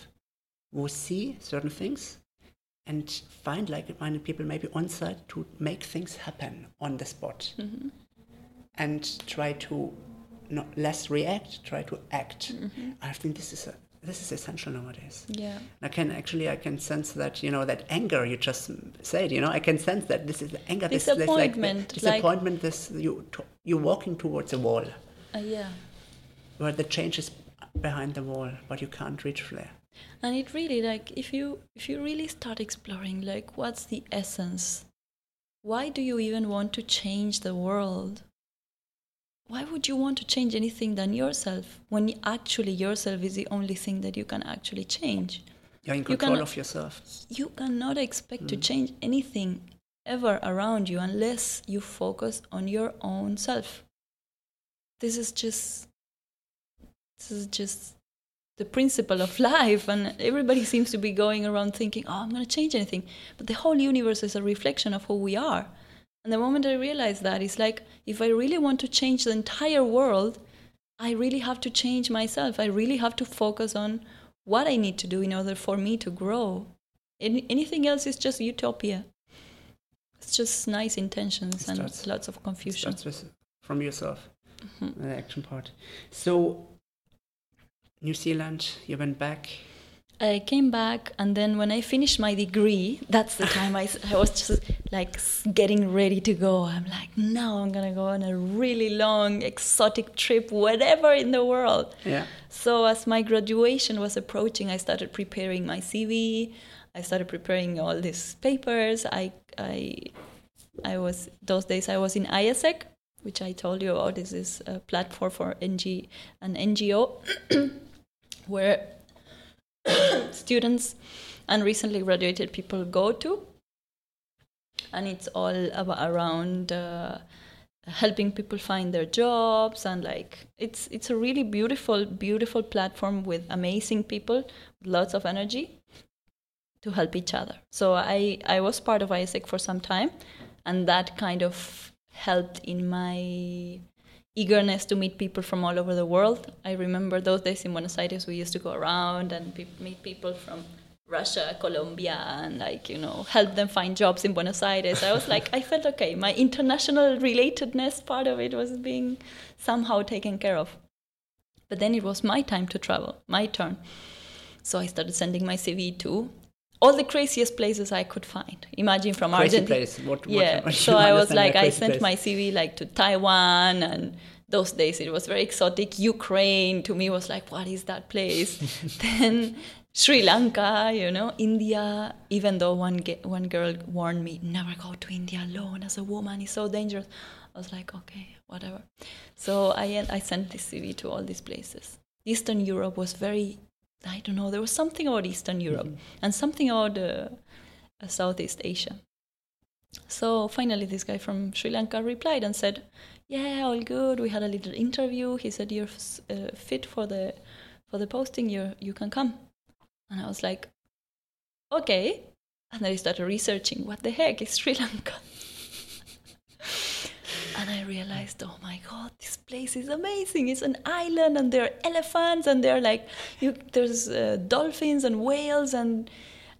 who see certain things and find like-minded people maybe on site to make things happen on the spot. And try to not less react, try to act. I think this is a, this is essential nowadays. Yeah. I can actually I can sense that you know that anger you just said you know I can sense that this is anger this, this like Disappointment, like- disappointment this you you're walking towards a wall Uh, yeah. where the change is behind the wall but you can't reach there and it really like if you if you really start exploring like what's the essence? Why do you even want to change the world? Why would you want to change anything than yourself when actually yourself is the only thing that you can actually change? You're in You control of yourself. You cannot expect to mm. change anything ever around you unless you focus on your own self. This is just this is just the principle of life and everybody seems to be going around thinking oh i'm going to change anything. But the whole universe is a reflection of who we are. And the moment i realized that it's like if i really want to change the entire world i really have to change myself. I really have to focus on what i need to do in order for me to grow. Any, anything else is just utopia. It's just nice intentions and starts- lots of confusion starts with from yourself Mhm. the action part. So New Zealand you went back I came back, and then when I finished my degree, that's the time I was just like getting ready to go. I'm like, now I'm gonna go on a really long, exotic trip, whatever in the world. yeah So as my graduation was approaching, I started preparing my CV. I started preparing all these papers. I I I was those days I was in AIESEC, which I told you about. This is a platform for NG an NGO where students and recently graduated people go to, and it's all about around. Uh, helping people find their jobs and like it's it's a really beautiful beautiful platform with amazing people lots of energy to help each other so i i was part of AIESEC for some time and that kind of helped in my eagerness to meet people from all over the world i remember those days in buenos aires we used to go around and pe- meet people from Russia, Colombia, and like you know, help them find jobs in Buenos Aires. I was like, I felt okay. My international relatedness part of it was being somehow taken care of. But then it was my time to travel, my turn. So I started sending my CV to all the craziest places I could find. Imagine from crazy Argentina. place what, Yeah. what So I was like, I sent place? my CV like to Taiwan and those days it was very exotic. Ukraine to me was like, what is that place? then Sri Lanka, you know, India. Even though one ge- one girl warned me, never go to India alone as a woman. It's so dangerous. I was like, okay, whatever. So I I sent this CV to all these places. Eastern Europe was very, I don't know. There was something about Eastern Europe and something about uh, uh, Southeast Asia. So finally, this guy from Sri Lanka replied and said, "Yeah, all good. We had a little interview. He said you're uh, fit for the for the posting. You you can come." And I was like, "Okay." And then I started researching. What the heck is Sri Lanka? and I realized, oh my god, this place is amazing. It's an island, and there are elephants, and there are like you, there's uh, dolphins and whales, and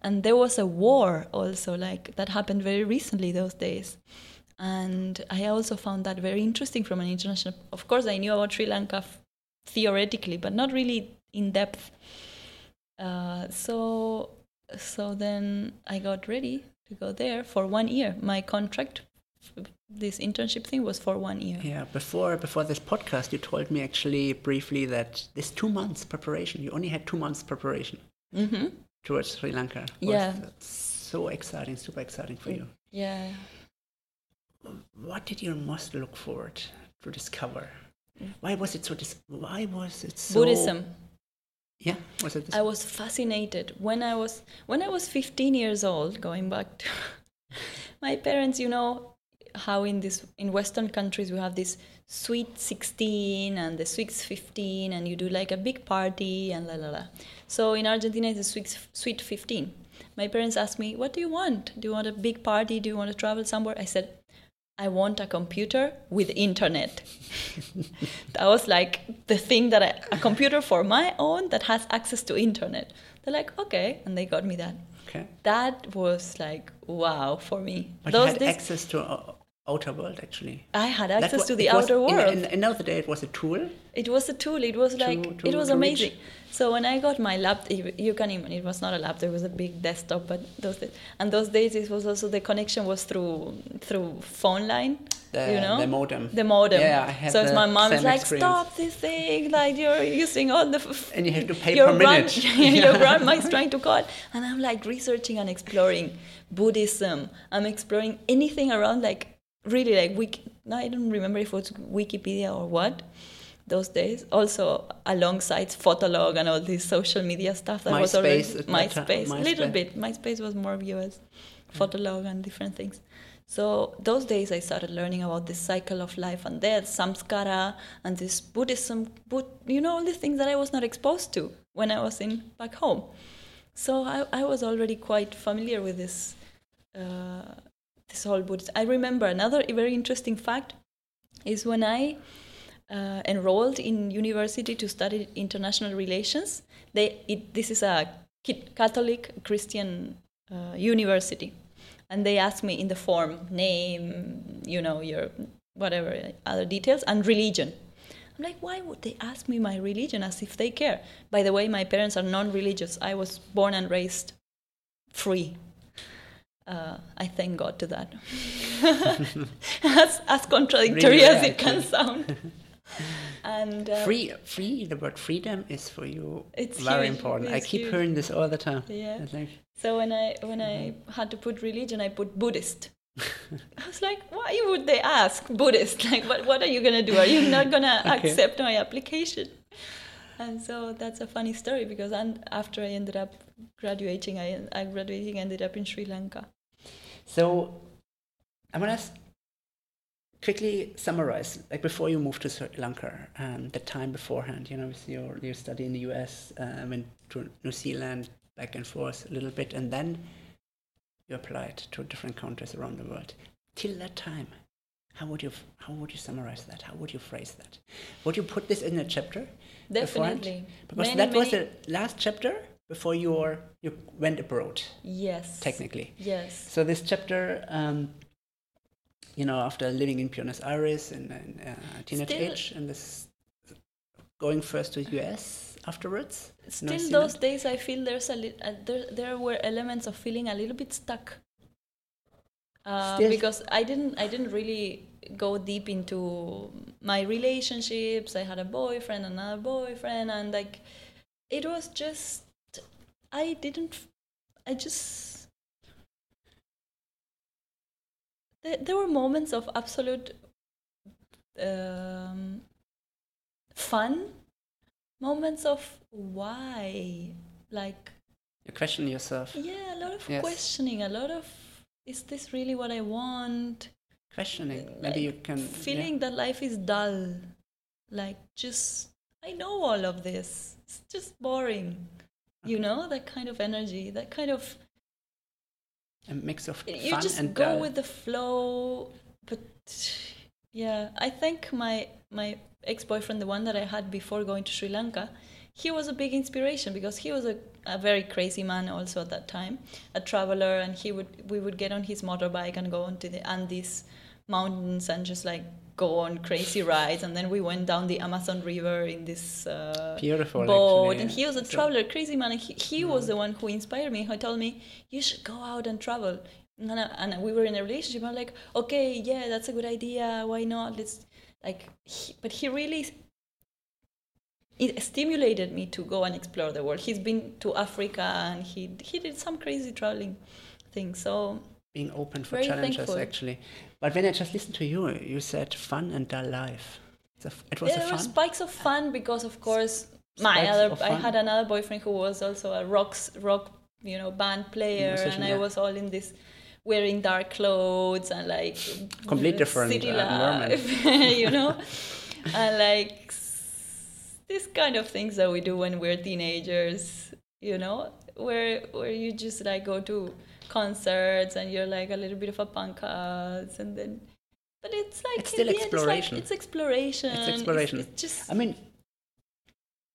and there was a war also like that happened very recently those days. And I also found that very interesting from an international. Of course, I knew about Sri Lanka theoretically, but not really in depth. Uh, so so then I got ready to go there for one year. My contract, this internship thing, was for one year. Yeah, before before this podcast, you told me actually briefly that this two months preparation. You only had two months preparation hmm towards Sri Lanka. Yeah. so exciting, super exciting for you. Yeah. What did you most look forward to discover? Why was it so? Dis- why was it so? Buddhism. Yeah, was it? I was fascinated when I was when I was 15 years old. Going back to my parents, you know, how in this in Western countries we have this sweet 16 and the sweet 15, and you do like a big party and la la la. So in Argentina, it's a sweet sweet 15. My parents asked me, "What do you want? Do you want a big party? Do you want to travel somewhere?" I said, I want a computer with internet. that was like the thing that I, a computer for my own that has access to internet. They're like, okay, and they got me that. Okay. That was like wow for me. But Those you had days- access to uh, outer world actually. I had access wa- to the it was- outer world. In, in another day, it was a tool. It was a tool. It was like to- it was amazing. reach. So when I got my laptop, you, you can even it was not a laptop. It was a big desktop. But those days, and those days it was also the connection was through through phone line. The, you know the modem. the modem. Yeah, I had so it's my mom is like, experience. stop this thing! Like you're using all the. F- And you have to pay your per grand- minute. your grandma is trying to call, and I'm like researching and exploring Buddhism. I'm exploring anything around like really like wiki. No, I don't remember if it was Wikipedia or what. Those days, also alongside Fotolog and all this social media stuff that was already MySpace MySpace, a little MySpace. bit. MySpace was more of US, Fotolog and different things. So those days I started learning about this cycle of life and death, samsara, and this Buddhism, Bud- you know, all these things that I was not exposed to when I was in back home. So I, I was already quite familiar with this, uh, this whole Buddhism. I remember another very interesting fact is when I uh, enrolled in university to study international relations. They it, this is a Catholic Christian uh, university, and they asked me in the form name, you know, your whatever other details and religion. I'm like, why would they ask me my religion as if they care? By the way, my parents are non-religious. I was born and raised free. Uh, I thank God to that. as, as contradictory Really, as it can sound. and uh, Free, free. The word freedom is for you It's very huge, important. I keep huge. hearing this all the time. Yeah. It's So when I when I had to put religion, I put Buddhist. I was like, why would they ask Buddhist? Like, what what are you gonna do? Are you not gonna Okay. accept my application? And so that's a funny story because and after I ended up graduating, I I graduating ended up in Sri Lanka. So, I want to quickly summarize, like before you moved to Sri Lanka, um, the time beforehand, you know, with your, your study in the US, uh, went to New Zealand, back and forth a little bit, and then you applied to different countries around the world. Till that time, how would you how would you summarize that? How would you phrase that? Would you put this in a chapter? beforehand? Definitely. Because Many, that was many- the last chapter before your you went abroad, Yes. technically. Yes. So this chapter, um, you know, after living in Buenos Aires in, in uh, teenage Still- age, and this going first to US afterwards. Still, Zealand. those days, I feel there's a li- uh, there there were elements of feeling a little bit stuck. Uh, because I didn't I didn't really go deep into my relationships. I had a boyfriend, another boyfriend, and like it was just I didn't I just there, there were moments of absolute um, fun moments of why like You question yourself. yeah a lot of Yes. questioning a lot of is this really what i want Questioning. Maybe Like, you can. yeah. feeling that life is dull like just i know all of this it's just boring you know that kind of energy that kind of a mix of you just go dull. with the flow but yeah i think my my ex-boyfriend the one that i had before going to sri lanka he was a big inspiration because he was a, a very crazy man also at that time a traveler and he would we would get on his motorbike and go onto the andes mountains and just like go on crazy rides and then we went down the amazon river in this uh, Beautiful. boat actually. and he was a So- traveler crazy man and he, he was the one who inspired me who told me you should go out and travel and, I, and we were in a relationship i'm like okay yeah that's a good idea why not let's like he, but he really it stimulated me to go and explore the world he's been to africa and he he did some crazy traveling things so being open for Very challenges thankful. actually. But when I just listened to you, you said fun and dull life. A, it was there a were spikes of fun because of course my other i had another boyfriend who was also a rock rock you know band player Musician, and i yeah. was all in this wearing dark clothes and like Complete different, city uh, life, you know, and like these kind of things that we do when we're teenagers, you know, where where you just like go to concerts and you're like a little bit of a punk ass and then. But it's like It's still end, exploration. It's, like, it's exploration. It's exploration. It's, just I mean,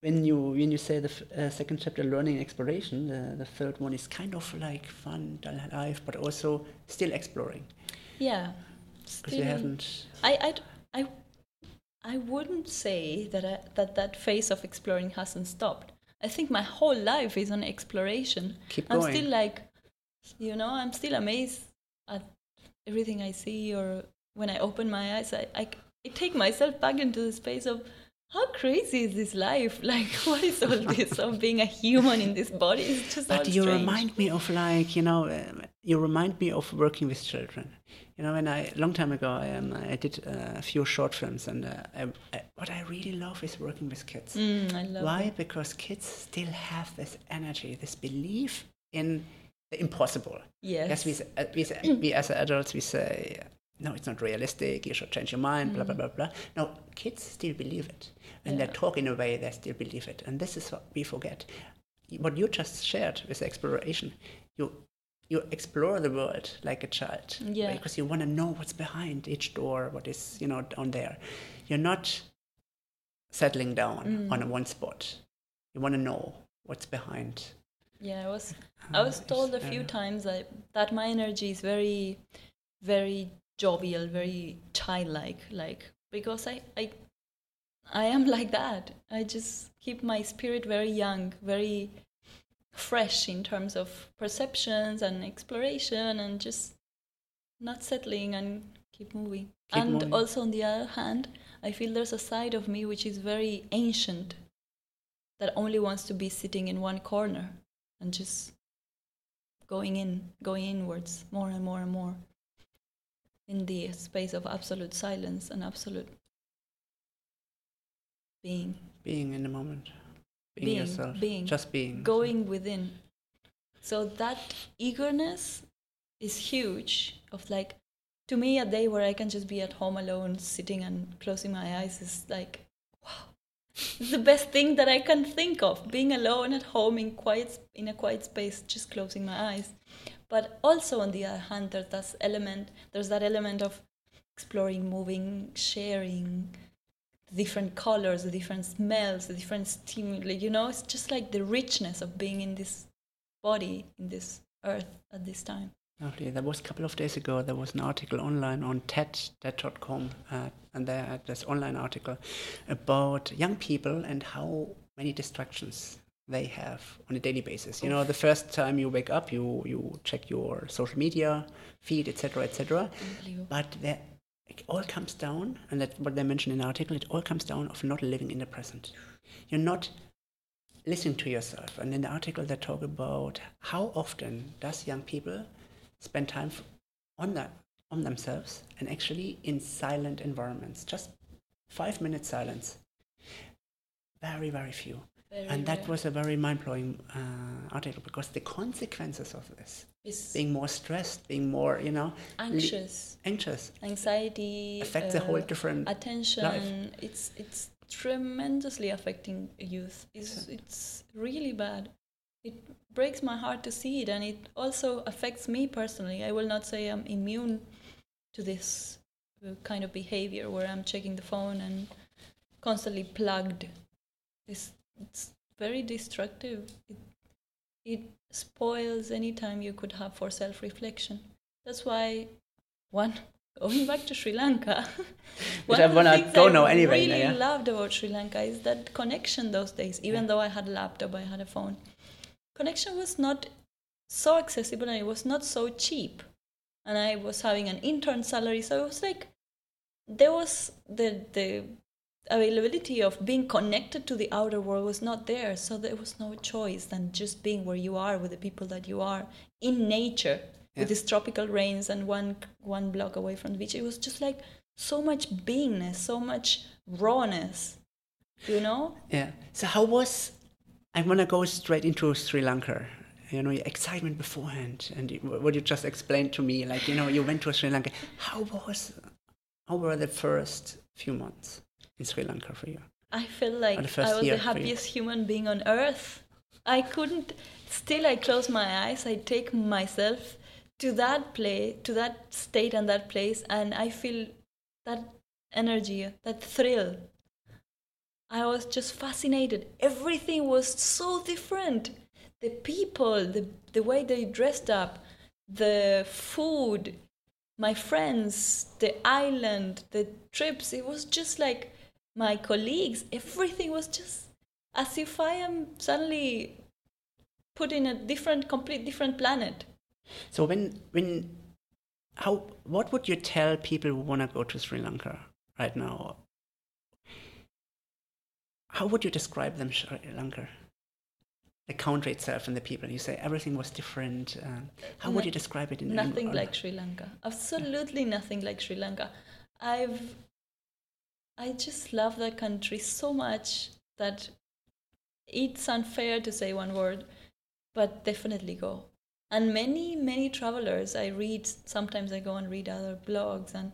when you when you say the f- uh, second chapter, learning exploration, the, the third one is kind of like fun, life, but also still exploring yeah. because you haven't. i wouldn't say that I, that that phase of exploring hasn't stopped. I think my whole life is on exploration. Keep I'm going. still like, you know, I'm still amazed at everything I see, or when I open my eyes, I, I, I take myself back into the space of how crazy is this life? Like, what is all this of being a human in this body? It's just But you strange. remind me of like you know, um, you remind me of working with children. You know, when I long time ago, I um, I did uh, a few short films, and uh, I, I, what I really love is working with kids. Mm, Why? Because kids still have this energy, this belief in impossible. Yes. Yes, we, uh, we, we as adults, we say, no, it's not realistic, you should change your mind, blah, blah, blah, blah. No, kids still believe it. And Yeah. they talk in a way they still believe it. And this is what we forget. What you just shared with exploration, you you explore the world like a child Yeah. because you want to know what's behind each door, what is you know down there. You're not settling down Mm. on one spot. You want to know what's behind. Yeah, I was I uh, was told a few times that that my energy is very, very jovial, very childlike, like because I I I am like that. I just keep my spirit very young, very fresh in terms of perceptions and exploration, and just not settling and keep moving. Keep and moving. also on the other hand, I feel there's a side of me which is very ancient that only wants to be sitting in one corner and just going in, going inwards more and more and more in the space of absolute silence and absolute being, Being in the moment. Being, Being, yourself. being. Just being. going within. So that eagerness is huge. Of like, to me, a day where I can just be at home alone, sitting and closing my eyes is like, the best thing that I can think of. Being alone at home in quiet, in a quiet space, just closing my eyes. But also on the other hand, there's that element. There's that element of exploring, moving, sharing, different colors, the different smells, the different stimuli. You know, it's just like the richness of being in this body, in this earth at this time. Lovely. There was a couple of days ago, there was an article online on TED, TED.com, uh, and there had this online article about young people and how many distractions they have on a daily basis. You know, the first time you wake up, you, you check your social media feed, etc., etc. But there, it all comes down, and that's what they mentioned in the article, it all comes down of not living in the present. You're not listening to yourself. And in the article, they talk about how often does young people spend time on that on themselves and actually in silent environments, just five minutes silence. Very, very few. Very and that was a very mind-blowing uh, article because the consequences of this, It's being more stressed, being more, you know, anxious, anxious, anxiety, affects a whole uh, different attention. It's it's tremendously affecting youth. It's it's really bad. It breaks my heart to see it, and it also affects me personally. I will not say I'm immune to this uh, kind of behavior where I'm checking the phone and constantly plugged. It's it's very destructive. It it spoils any time you could have for self reflection. That's why one going back to Sri Lanka. Which one I of the things go I now anyway, Really yeah. loved about Sri Lanka is that connection those days. Even Yeah. though I had a laptop, I had a phone. Connection was not so accessible and it was not so cheap. And I was having an intern salary, so it was like there was the the availability of being connected to the outer world was not there so there was no choice than just being where you are with the people that you are in nature Yeah. with these tropical rains and one one block away from the beach it was just like so much beingness so much rawness you know Yeah. So how was? I want to go straight into Sri Lanka, you know, your excitement beforehand, and what you just explained to me, like you know, you went to Sri Lanka. How was, how were the first few months in Sri Lanka for you? I feel like I was the happiest human being on earth. I couldn't. Still, I close my eyes. I take myself to that place, to that state and that place, and I feel that energy, that thrill. I was just fascinated. Everything was so different. The people, the, the way they dressed up, the food, my friends, the island, the trips. It was just like my colleagues. Everything was just as if I am suddenly put in a different, complete different planet. So when when how what would you tell people who want to go to Sri Lanka right now? How would you describe them, Sri Lanka? The country itself and the people. You say everything was different. Um, how no, would you describe it? In, nothing in, like Sri Lanka. Absolutely nothing like Sri Lanka. I've I just love that country so much that it's unfair to say one word, but definitely go and many many travelers i read sometimes i go and read other blogs and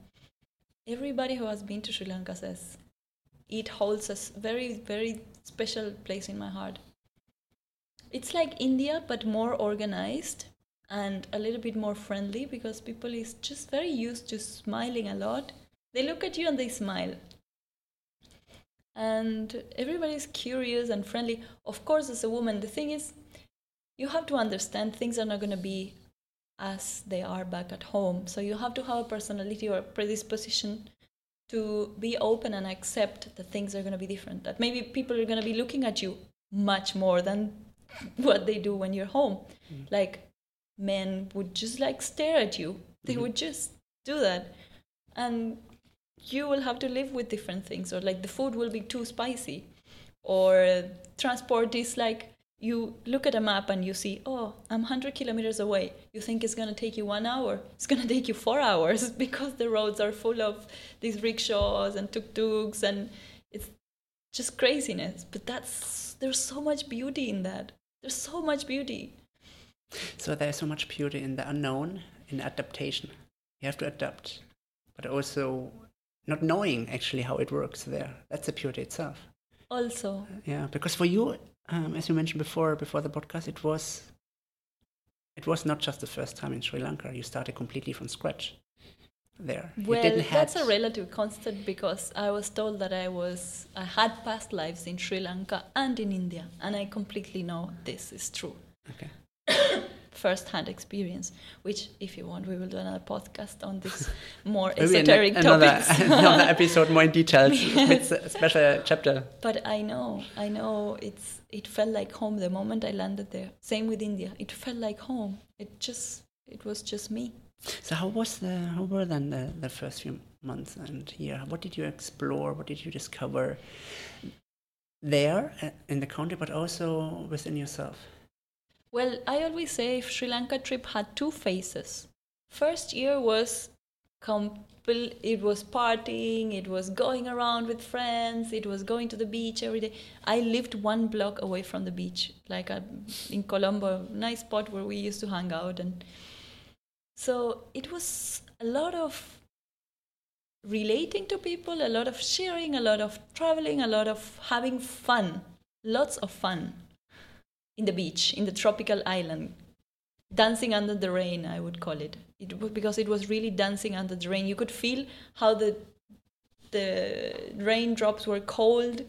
everybody who has been to sri lanka says it holds a very very special place in my heart. It's like india but more organized and a little bit more friendly because people is just very used to smiling a lot. They look at you and they smile. And everybody's curious and friendly. Of course as a woman the thing is you have to understand things are not going to be as they are back at home. So you have to have a personality or a predisposition to be open and accept that things are going to be different. That maybe people are going to be looking at you much more than what they do when you're home. Mm. Like men would just like stare at you. They mm-hmm. would just do that. And you will have to live with different things or like the food will be too spicy or transport is like you look at a map and you see, oh, I'm 100 kilometers away. You think it's going to take you one hour. It's going to take you four hours because the roads are full of these rickshaws and tuk tuks and it's just craziness. But that's, there's so much beauty in that. There's so much beauty. So there's so much beauty in the unknown, in adaptation. You have to adapt, but also not knowing actually how it works there. That's the beauty itself. Also. Yeah, because for you, um, as you mentioned before, before the podcast, it was it was not just the first time in Sri Lanka. You started completely from scratch there. Well, that's a relative constant because I was told that I was I had past lives in Sri Lanka and in India, and I completely know this is true. Okay. first-hand experience which if you want we will do another podcast on this more esoteric an- another, topics another episode more in detail it's a special chapter but i know i know it's it felt like home the moment i landed there. Same with india. It felt like home. It just it was just me. So how was the how were then the, the first few months and year? What did you explore? What did you discover there uh, in the country but also within yourself? Well, I always say Sri Lanka trip had two phases. First year was complete, it was partying, it was going around with friends, it was going to the beach every day. I lived one block away from the beach, like a, in Colombo, nice spot where we used to hang out and so it was a lot of relating to people, a lot of sharing, a lot of traveling, a lot of having fun, lots of fun in the beach, in the tropical island, dancing under the rain, I would call it. It because it was really dancing under the rain. You could feel how the the raindrops were cold,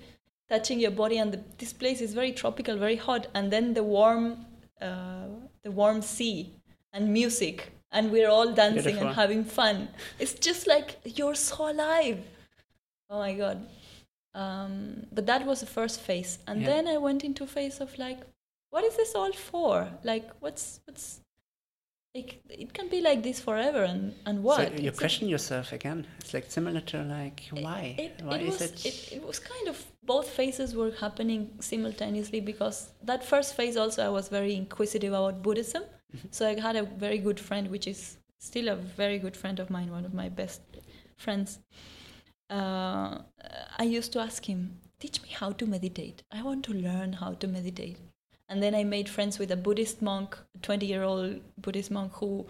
touching your body, and the, this place is very tropical, very hot, and then the warm uh, the warm sea and music, and we're all dancing Beautiful. and having fun. It's just like you're so alive. Oh my god. Um, but that was the first phase, and yeah. then I went into a phase of like, what is this all for? Like, what's what's like? It can be like this forever, and and what? So you it's question yourself again. It's like similar to like why? It, why it is was, it? it? It was kind of both phases were happening simultaneously because that first phase also I was very inquisitive about Buddhism. Mm-hmm. So I had a very good friend, which is still a very good friend of mine, one of my best friends. Uh, I used to ask him, teach me how to meditate. I want to learn how to meditate And then I made friends with a Buddhist monk, a 20 year old Buddhist monk who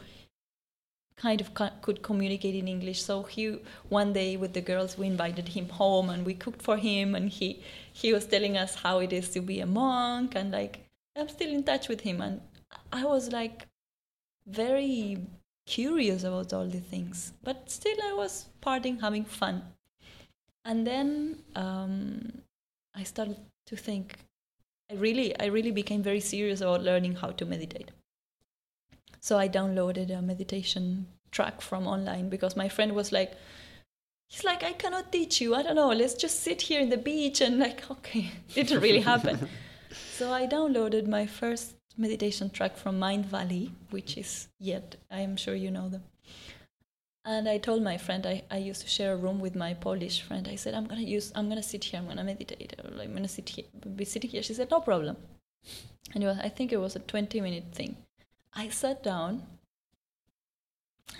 kind of co- could communicate in English. So he one day with the girls we invited him home and we cooked for him and he he was telling us how it is to be a monk and like I'm still in touch with him and I was like very curious about all the things, but still I was partying, having fun. And then um, I started to think. I really, I really became very serious about learning how to meditate. So I downloaded a meditation track from online because my friend was like, he's like, I cannot teach you. I don't know. Let's just sit here in the beach and like, okay, it didn't really happen. so I downloaded my first meditation track from Mindvalley, which is yet, I am sure you know them. And I told my friend, I, I used to share a room with my Polish friend. I said, I'm gonna use, I'm gonna sit here, I'm gonna meditate, I'm gonna sit here, be sitting here. She said, no problem. And was, I think it was a 20 minute thing. I sat down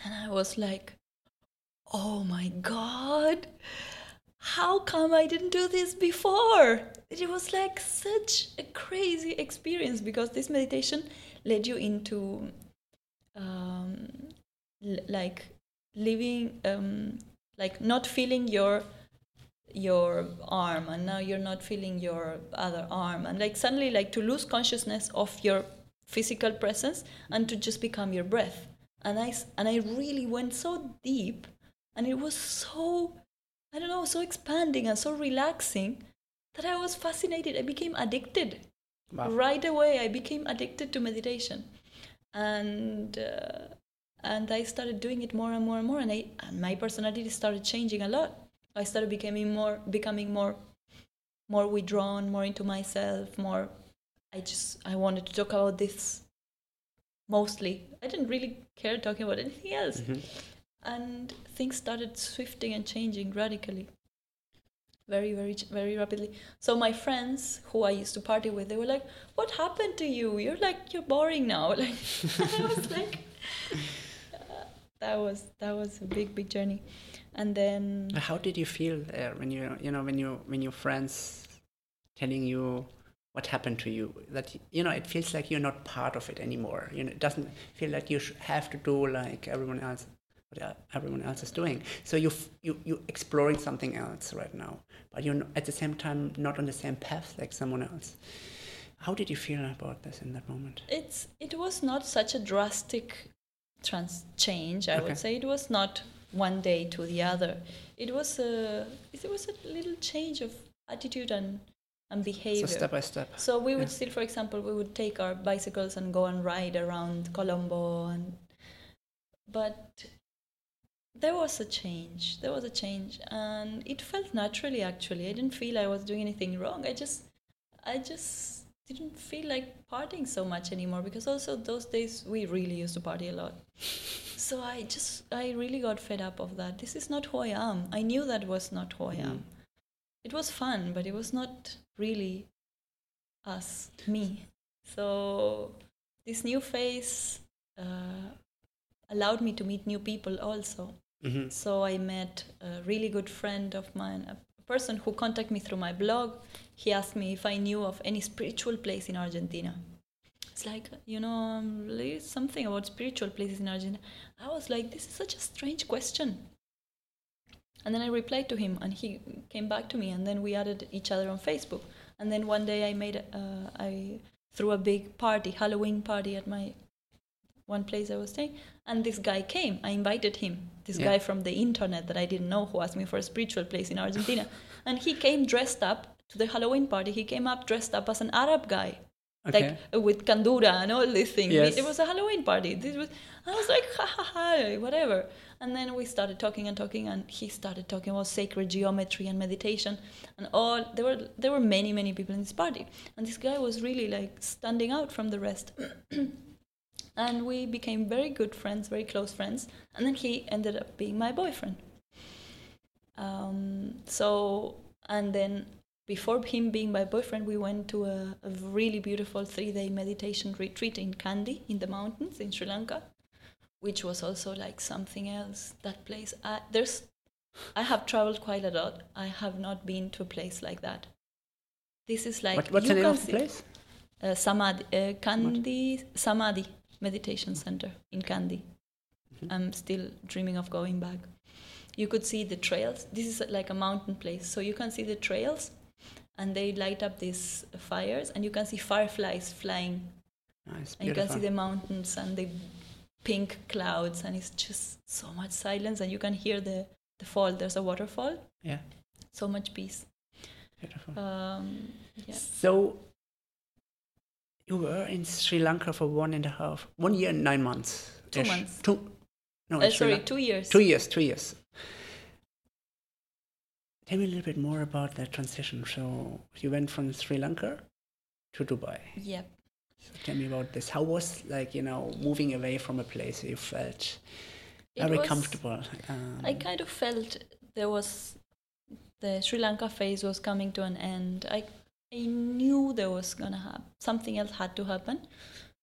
and I was like, oh my God, how come I didn't do this before? It was like such a crazy experience because this meditation led you into um, like living, um, like not feeling your your arm and now you're not feeling your other arm. And like suddenly like to lose consciousness of your physical presence and to just become your breath. And i and i really went so deep and it was so i don't know so expanding and so relaxing that i was fascinated. I became addicted. Wow. right away i became addicted to meditation. And uh, and i started doing it more and more and more and, I, and my personality started changing a lot. I started becoming more becoming more more withdrawn more into myself more i just i wanted to talk about this mostly. I didn't really care talking about anything else. Mhm. and things started swifting and changing radically. Very very very rapidly. So my friends who i used to party with they were like what happened to you? You're like you're boring now. Like i was like that was that was a big big journey. And then How did you feel uh, when you you know when you when your friends telling you what happened to you that you know it feels like you're not part of it anymore. You know it doesn't feel like you have to do like everyone else what uh, everyone else is doing. So you you you exploring something else right now but you're at the same time not on the same path like someone else. How did you feel about this in that moment? It's it was not such a drastic trans change i Okay. would say it was not one day to the other it was a it was a little change of attitude and and behavior. so step by step So we would Yeah. still, for example, we would take our bicycles and go and ride around Colombo, and but there was a change. There was a change, and it felt naturally. Actually, I didn't feel I was doing anything wrong. I just, I just didn't feel like partying so much anymore because also those days we really used to party a lot. So I just, I really got fed up of that. This is not who I am. I knew that was not who I am. It was fun, but it was not really us, me. So this new phase uh, allowed me to meet new people also. hmm So I met a really good friend of mine, a person who contacted me through my blog. He asked me if I knew of any spiritual place in Argentina. It's like, you know, um, something about spiritual places in Argentina. I was like, this is such a strange question. And then I replied to him, and he came back to me, and then we added each other on Facebook. And then one day I made, uh, I threw a big party, Halloween party at my one place I was staying, and this guy came. I invited him, this Yeah. guy from the internet that I didn't know who asked me for a spiritual place in Argentina. and he came dressed up to the Halloween party. He came up dressed up as an Arab guy okay like uh, with kandura and all these things. Yes. It was a Halloween party. This was I was like ha ha ha whatever. And then we started talking and talking, and he started talking about sacred geometry and meditation, and all. There were there were many many people in this party, and this guy was really like standing out from the rest. and we became very good friends, very close friends. And then he ended up being my boyfriend. Um, so and then before him being my boyfriend, we went to a, a really beautiful three day meditation retreat in Kandy in the mountains in Sri Lanka, which was also like something else. That place, I, there's, I have traveled quite a lot. I have not been to a place like that. This is like what, what's you the name of the place uh, Samadhi, uh, Kandy Samadhi Meditation Center in Kandy. Mhm. I'm still dreaming of going back. You could see the trails. This is like a mountain place, so you can see the trails, and they light up these fires, and you can see fireflies flying, Nice, and you can see the mountains and the pink clouds, and it's just so much silence, and you can hear the the fall. There's a waterfall. Yeah. So much peace. Beautiful. Um, yeah. So you were in Sri Lanka for one and a half, one year and nine months. Two months. Two. No, Uh, sorry, two years. Two years. Two years. Tell me a little bit more about that transition. So you went from Sri Lanka to Dubai. Yep. So tell me about this. How was like you know moving away from a place you felt It very was- comfortable? Um, I kind of felt there was the Sri Lanka phase was coming to an end. I I knew there was gonna happen something else had to happen,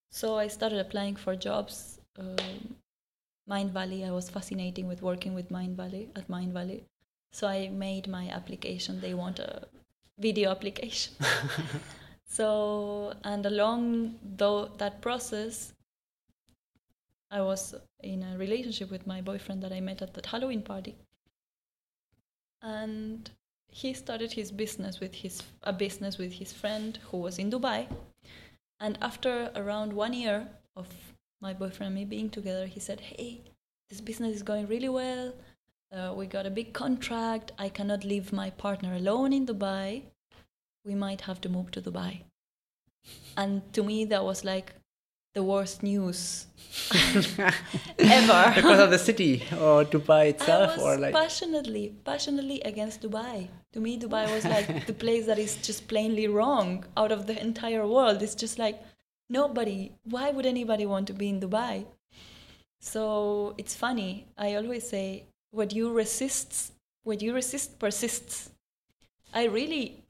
so I started applying for jobs. Um, Mindvalley, I was fascinating with working with Mindvalley at Mindvalley, so I made my application. They want a video application. so and along though that process, I was in a relationship with my boyfriend that I met at that Halloween party. And he started his business with his a business with his friend who was in Dubai. And after around one year of my boyfriend and me being together, he said, "Hey, this business is going really well. Uh, we got a big contract. I cannot leave my partner alone in Dubai. We might have to move to Dubai." And to me, that was like the worst news ever. because of the city or Dubai itself, I was or like passionately, passionately against Dubai. To me, Dubai was like the place that is just plainly wrong out of the entire world. It's just like nobody. Why would anybody want to be in Dubai? So it's funny. I always say, what you resist, what you resist persists. I really,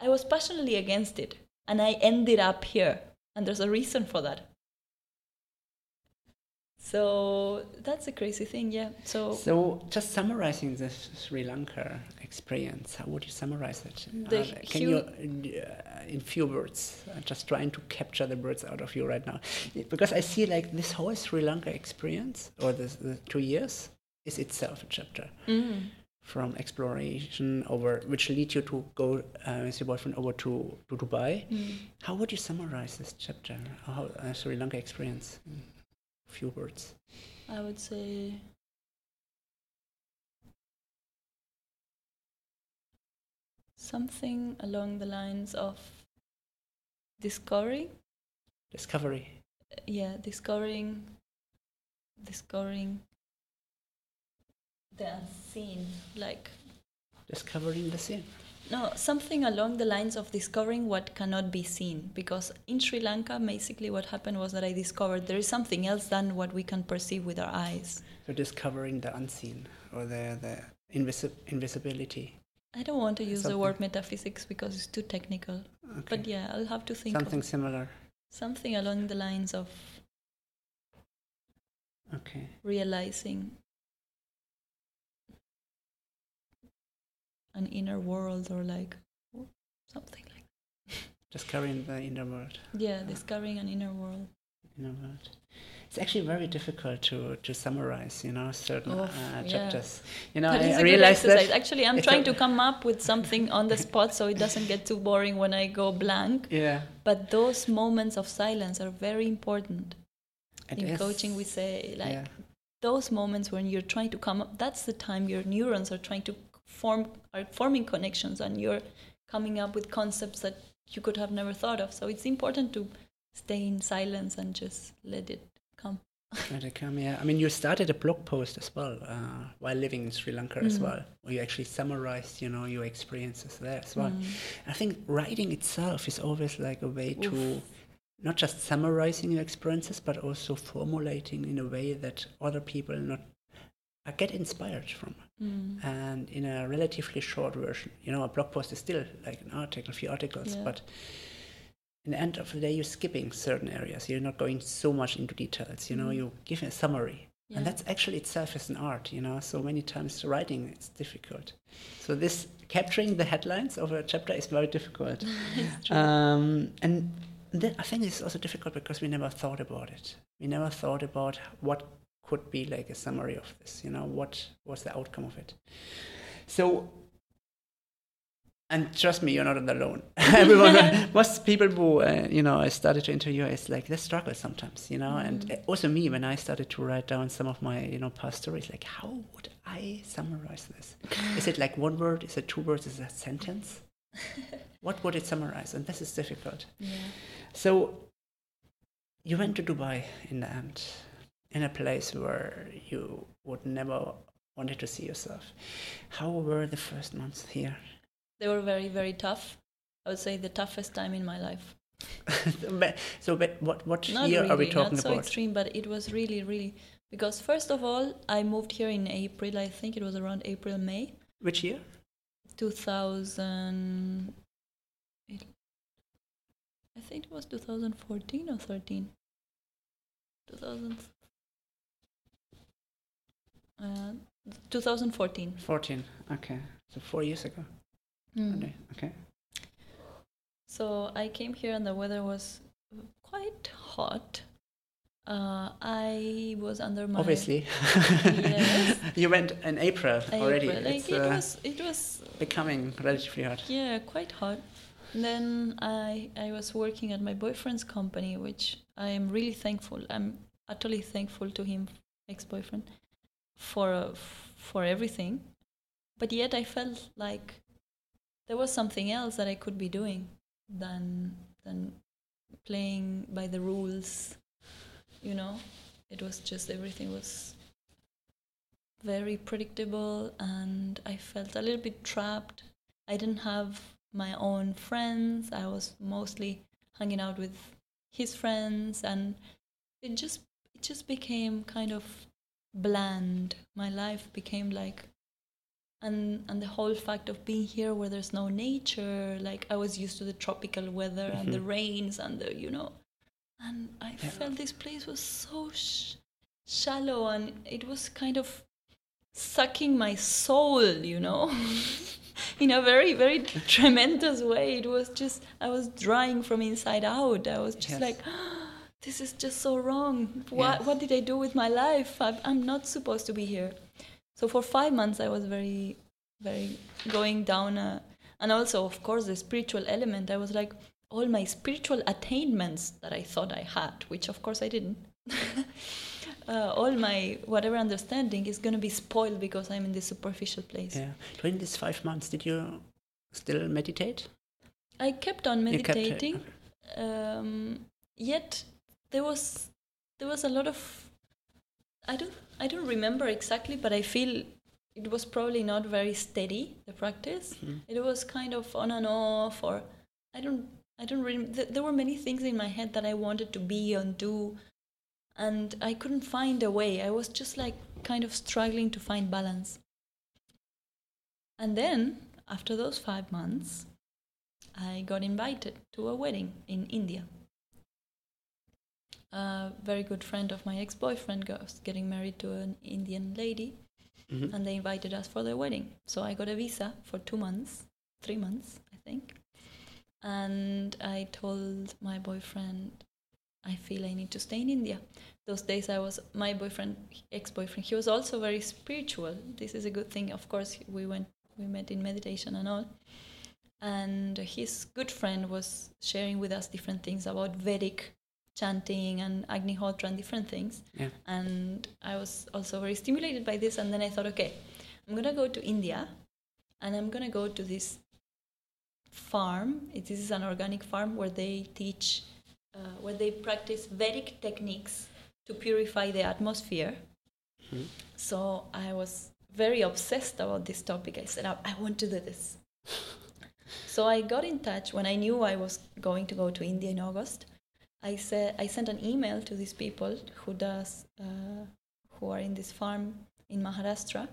I was passionately against it, and I ended up here, and there's a reason for that. So that's a crazy thing, yeah. So, So, just summarizing the Sri Lanka experience, how would you summarize it? The Uh, can you, uh, in few words, uh, just trying to capture the words out of you right now? Because I see like this whole Sri Lanka experience, or this, the two years, is itself a chapter Mm. from exploration over, which leads you to go uh, with your boyfriend over to, to Dubai. Mm. How would you summarize this chapter, how uh, Sri Lanka experience? In a few words. I would say something along the lines of discovering, Discovery. yeah, discovering, discovering the unseen, like Discovering the scene. No, something along the lines of discovering what cannot be seen. Because in Sri Lanka, basically what happened was that I discovered there is something else than what we can perceive with our eyes. So discovering the unseen or the the invisi- invisibility. I don't want to use the word metaphysics because it's too technical. Okay. But yeah, I'll have to think Something similar. something along the lines of Okay. realizing an inner world or like something like Discovering the inner world. yeah, discovering an inner world. Inner world. It's actually very difficult to, to summarize, you know, certain Oh, uh, yeah. chapters. You know, But I, I exercise. that. Actually, I'm trying to come up with something on the spot so it doesn't get too boring when I go blank. Yeah. But those moments of silence are very important. it In is- coaching, we say like yeah. those moments when you're trying to come up. That's the time your neurons are trying to form, are forming connections, and you're coming up with concepts that you could have never thought of. So it's important to stay in silence and just let it come. Let it come, yeah. I mean, you started a blog post as well uh, while living in Sri Lanka as Mhm. well, where you actually summarized, you know, your experiences there as well. Mm. I think writing itself is always like a way to not just summarizing your experiences, but also formulating in a way that other people not uh, get inspired from. Mm. And in a relatively short version, you know, a blog post is still like an article, a few articles, Yeah. but in the end of the day, you're skipping certain areas. You're not going so much into details. You know, Mhm. you give a summary, Yeah. and that's actually itself is an art. You know, so many times writing it's difficult. So this capturing the headlines of a chapter is very difficult. um, and then I think it's also difficult because we never thought about it. We never thought about what could be like a summary of this. You know, what was the outcome of it? So and trust me, you're not alone. Everyone, most people who uh, you know I started to interview is like they struggle sometimes, you know. Mm. And mm-hmm. also me, when I started to write down some of my you know past stories, like how would I summarize this? is it like one word? Is it two words? Is it a sentence? what would it summarize? And this is difficult. Yeah. So you went to Dubai in the end, in a place where you would never wanted to see yourself. How were the first months here? They were very, very tough. I would say the toughest time in my life. so, but what what not year really, are we talking not so about? extreme, but it was really, really because first of all, I moved here in April. I think it was around April, May. Which year? Two thousand. I think it was 2014 or 13. 2000. Uh, 2014. 14. Okay, so four years ago. Mm. Okay. So I came here and the weather was quite hot. Uh, I was under my obviously. yes. you went in April, April. already. Like it uh, was, it was becoming relatively hot. Yeah, quite hot. And then I I was working at my boyfriend's company, which I am really thankful. I'm utterly thankful to him, ex-boyfriend, for for everything. But yet I felt like there was something else that I could be doing than than playing by the rules. You know, it was just everything was very predictable, and I felt a little bit trapped. I didn't have my own friends. I was mostly hanging out with his friends, and it just it just became kind of bland. My life became like and and the whole fact of being here where there's no nature like i was used to the tropical weather mm-hmm. and the mm-hmm. rains and the you know and i yeah. felt this place was so sh- shallow and it was kind of sucking my soul you know in a very very tremendous way it was just i was drying from inside out i was just yes. like this is just so wrong what yes. what did i do with my life I'm, I'm not supposed to be here so for five months, I was very, very going down. A, and also, of course, the spiritual element. I was like, all my spiritual attainments that I thought I had, which of course I didn't. uh, all my whatever understanding is going to be spoiled because I'm in this superficial place. Yeah. During these five months, did you still meditate? I kept on meditating. Kept um, yet there was there was a lot of I don't I don't remember exactly, but I feel it was probably not very steady the practice. Mm-hmm. It was kind of on and off, or I don't I don't really. Th- there were many things in my head that I wanted to be and do, and I couldn't find a way. I was just like kind of struggling to find balance. And then after those five months, I got invited to a wedding in India a very good friend of my ex-boyfriend was getting married to an Indian lady, mm-hmm. and they invited us for their wedding. So I got a visa for two months, three months, I think, and I told my boyfriend I feel I need to stay in India. Those days I was my boyfriend, ex-boyfriend. He was also very spiritual. This is a good thing. Of course, we went, we met in meditation and all. And his good friend was sharing with us different things about Vedic chanting and Agnihotra and different things. Yeah. And I was also very stimulated by this. And then I thought, okay, I'm going to go to India and I'm going to go to this farm. This is an organic farm where they teach, uh, where they practice Vedic techniques to purify the atmosphere. Mm-hmm. So I was very obsessed about this topic. I said, I want to do this. so I got in touch when I knew I was going to go to India in August. I said I sent an email to these people who does uh, who are in this farm in Maharashtra,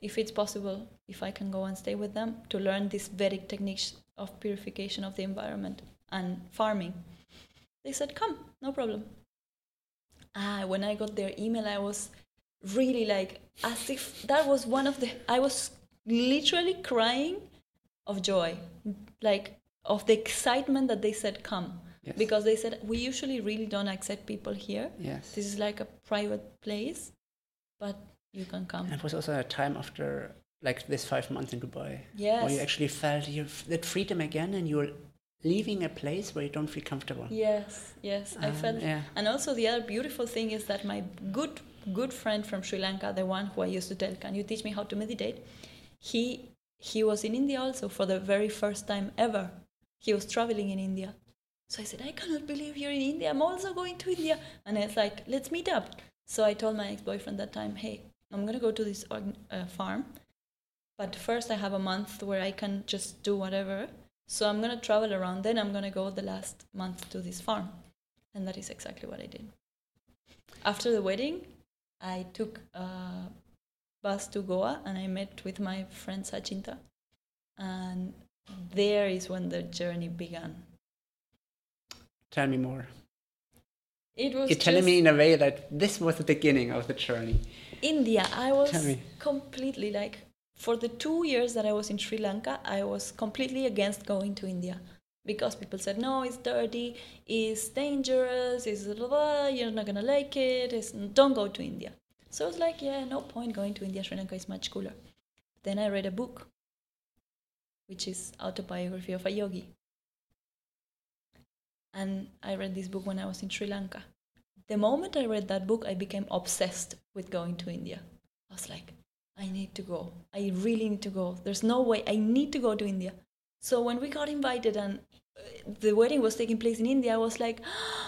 if it's possible, if I can go and stay with them to learn these Vedic techniques of purification of the environment and farming. They said, "Come, no problem." Ah, when I got their email, I was really like as if that was one of the I was literally crying of joy, like of the excitement that they said come. Yes. Because they said we usually really don't accept people here. Yes. This is like a private place, but you can come. And it was also a time after like this five months in Dubai. Yes. Where you actually felt you that freedom again and you're leaving a place where you don't feel comfortable. Yes, yes, I Um, felt. yeah. And also the other beautiful thing is that my good good friend from Sri Lanka, the one who I used to tell, "Can you teach me how to meditate?" He he was in India also for the very first time ever. He was traveling in India. So I said, "I cannot believe you're in India. I'm also going to India." And it's like, "Let's meet up." So I told my ex-boyfriend that time, "Hey, I'm gonna go to this uh, farm, but first I have a month where I can just do whatever." So I'm gonna travel around. Then I'm gonna go the last month to this farm, and that is exactly what I did. After the wedding, I took a bus to Goa, and I met with my friend Sachinta, and there is when the journey began. Tell me more. It was You're telling me in a way that this was the beginning of the journey. India. I was completely like for the two years that I was in Sri Lanka, I was completely against going to India because people said no, it's dirty, it's dangerous, it's blah, blah, you're not gonna like it, it's, don't go to India. So I was like, yeah, no point going to India. Sri Lanka is much cooler. Then I read a book, which is autobiography of a yogi. And I read this book when I was in Sri Lanka. The moment I read that book, I became obsessed with going to India. I was like, I need to go. I really need to go. There's no way. I need to go to India. So when we got invited and uh, the wedding was taking place in India, I was like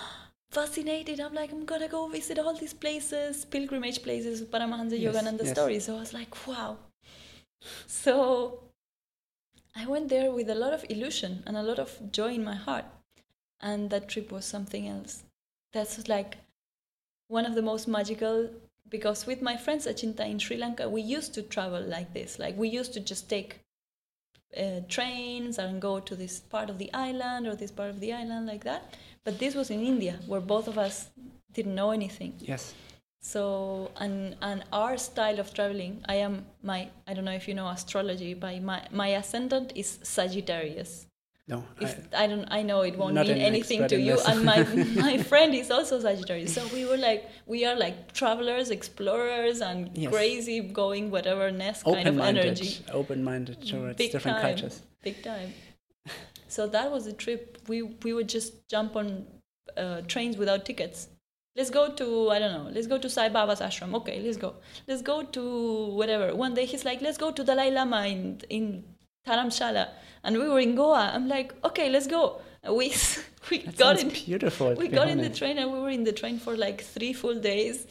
fascinated. I'm like, I'm gonna go visit all these places, pilgrimage places, Paramahansa Yes, Yogananda yes. stories. So I was like, wow. So I went there with a lot of illusion and a lot of joy in my heart. And that trip was something else. That's like one of the most magical because with my friend Sachinta in Sri Lanka, we used to travel like this. Like we used to just take uh, trains and go to this part of the island or this part of the island like that. But this was in India, where both of us didn't know anything. Yes. So and and our style of traveling, I am my I don't know if you know astrology, but my my ascendant is Sagittarius. No. If I, I, don't, I know it won't mean an anything to you. And my my friend is also Sagittarius, so we were like we are like travelers, explorers, and Yes. crazy going whatever nest kind of energy. Open-minded towards Big different time. cultures. Big time. So that was a trip. We we would just jump on uh, trains without tickets. Let's go to I don't know. Let's go to Sai Baba's ashram. Okay, let's go. Let's go to whatever. One day he's like, let's go to Dalai Lama in in Dharamshala, and we were in Goa. I'm like, okay, let's go. We we That got in. beautiful. We got in the train and we were in the train for like three full days.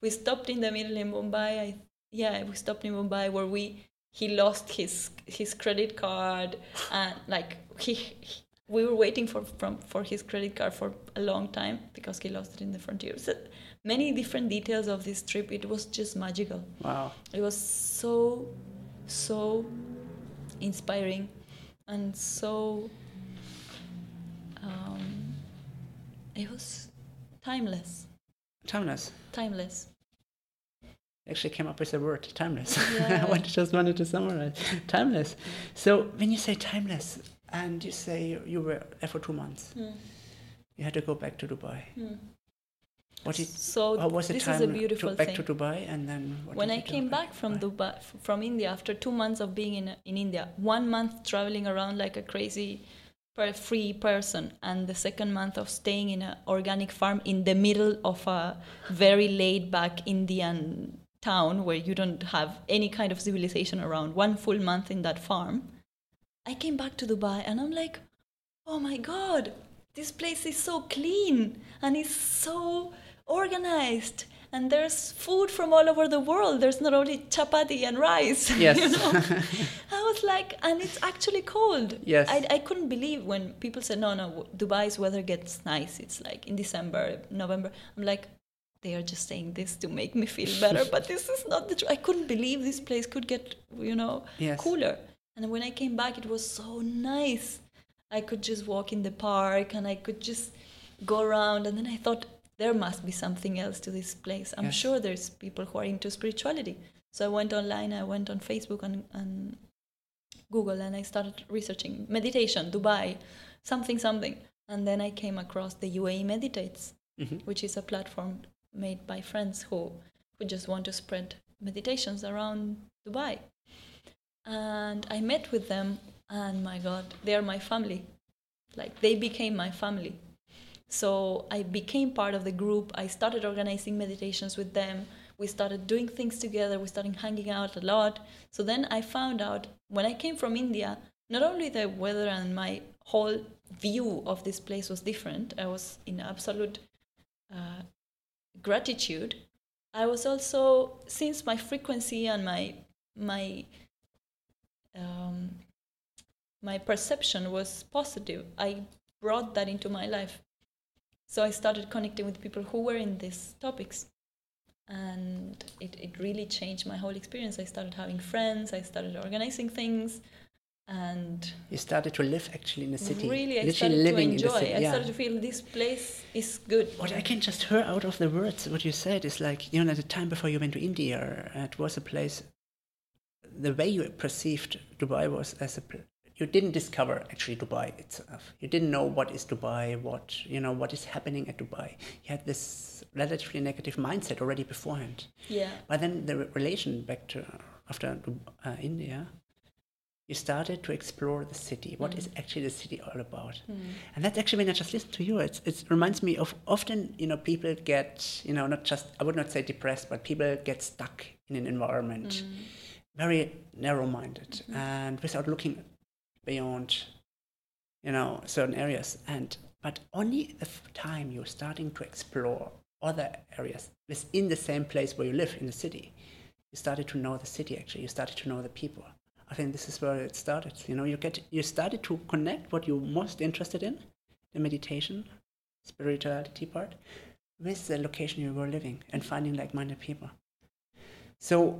We stopped in the middle in Mumbai. I, yeah, we stopped in Mumbai where we he lost his his credit card and like he, he- we were waiting for from for his credit card for a long time because he lost it in the frontier. So many different details of this trip. It was just magical. Wow. It was so so inspiring and so um, it was timeless Timeless. timeless Actually came up with the word timeless. Yeah. I just wanted to summarize. Timeless. So when you say timeless and you say you were there for two months, Hmm. you had to go back to Dubai. Hmm. What did so how was the this time is a beautiful to, back thing to Dubai and then when I came back back from Dubai? Dubai, from India after two months of being in in India, one month traveling around like a crazy, free person, and the second month of staying in an organic farm in the middle of a very laid back Indian town where you don't have any kind of civilization around. One full month in that farm, I came back to Dubai and I'm like, oh my god, this place is so clean and it's so organized. And there's food from all over the world. There's not only chapati and rice. Yes. you know? I was like, and it's actually cold. Yes. I, I couldn't believe when people said, no, no, Dubai's weather gets nice. It's like in December, November. I'm like, they are just saying this to make me feel better, but this is not the truth. I couldn't believe this place could get, you know, Yes. cooler. And when I came back, it was so nice. I could just walk in the park and I could just go around. And then I thought, there must be something else to this place. I'm Yes. sure there's people who are into spirituality. So I went online, I went on Facebook and, and Google, and I started researching meditation, Dubai, something, something. And then I came across the UAE Meditates, Mhm. which is a platform made by friends who, who just want to spread meditations around Dubai. And I met with them, and my God, they are my family. Like they became my family. So I became part of the group. I started organizing meditations with them. We started doing things together. We started hanging out a lot. So then I found out when I came from India, not only the weather and my whole view of this place was different, I was in absolute uh, gratitude. I was also, since my frequency and my my um, my perception was positive, I brought that into my life. So I started connecting with people who were in these topics. And it, it really changed my whole experience. I started having friends, I started organizing things, and You started to live actually in the city. really I literally started to enjoy. I yeah. started to feel this place is good. What I can just hear out of the words, what you said, is like, you know, at the time before you went to India, it was a place, the way you perceived Dubai was as a, you didn't discover actually Dubai itself. You didn't know what is Dubai, what, you know, what is happening at Dubai. You had this relatively negative mindset already beforehand. Yeah. But then the re- relation back to after uh, India, you started to explore the city. What mm. is actually the city all about? Mm. And that's actually when I just listen to you, it's, it reminds me of often you know people get you know not just I would not say depressed, but people get stuck in an environment, mm. very narrow-minded mm-hmm. and without looking beyond you know certain areas. And but only the time you're starting to explore other areas within the same place where you live in the city, you started to know the city. Actually, you started to know the people. I think this is where it started. You know, you get you started to connect what you're most interested in, the meditation, spirituality part, with the location you were living and finding like-minded people. So,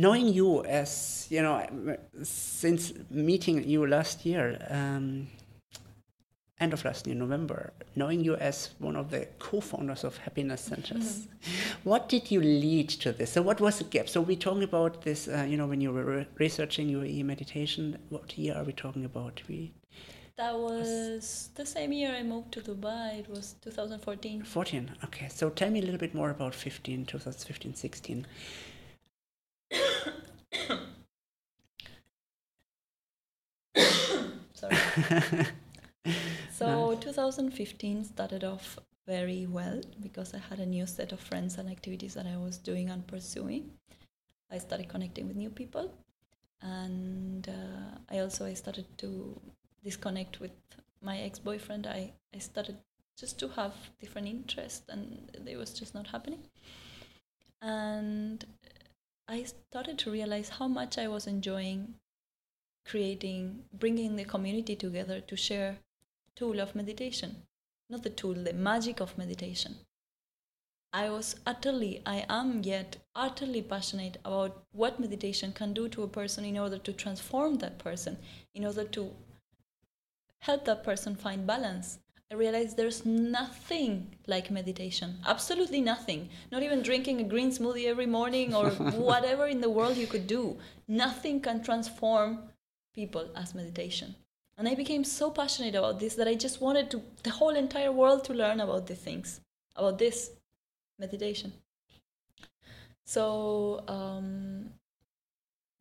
knowing you as you know, since meeting you last year, um, end of last year, November, knowing you as one of the co-founders of Happiness Centers, what did you lead to this? So, what was the gap? So, we're talking about this, uh, you know, when you were re- researching UAE meditation. What year are we talking about? We That was the same year I moved to Dubai. It was 2014. 14. Okay, so tell me a little bit more about 15, 2015, 16. Sorry. So 2015 started off very well because I had a new set of friends and activities that I was doing and pursuing. I started connecting with new people, and uh, I also I started to disconnect with my ex-boyfriend. I I started just to have different interests, and it was just not happening. And I started to realize how much I was enjoying creating, bringing the community together to share tool of meditation, not the tool, the magic of meditation. I was utterly, I am yet utterly passionate about what meditation can do to a person in order to transform that person, in order to help that person find balance. I realized there's nothing like meditation. Absolutely nothing. Not even drinking a green smoothie every morning or whatever in the world you could do. Nothing can transform people as meditation. And I became so passionate about this that I just wanted to the whole entire world to learn about these things, about this meditation. So um,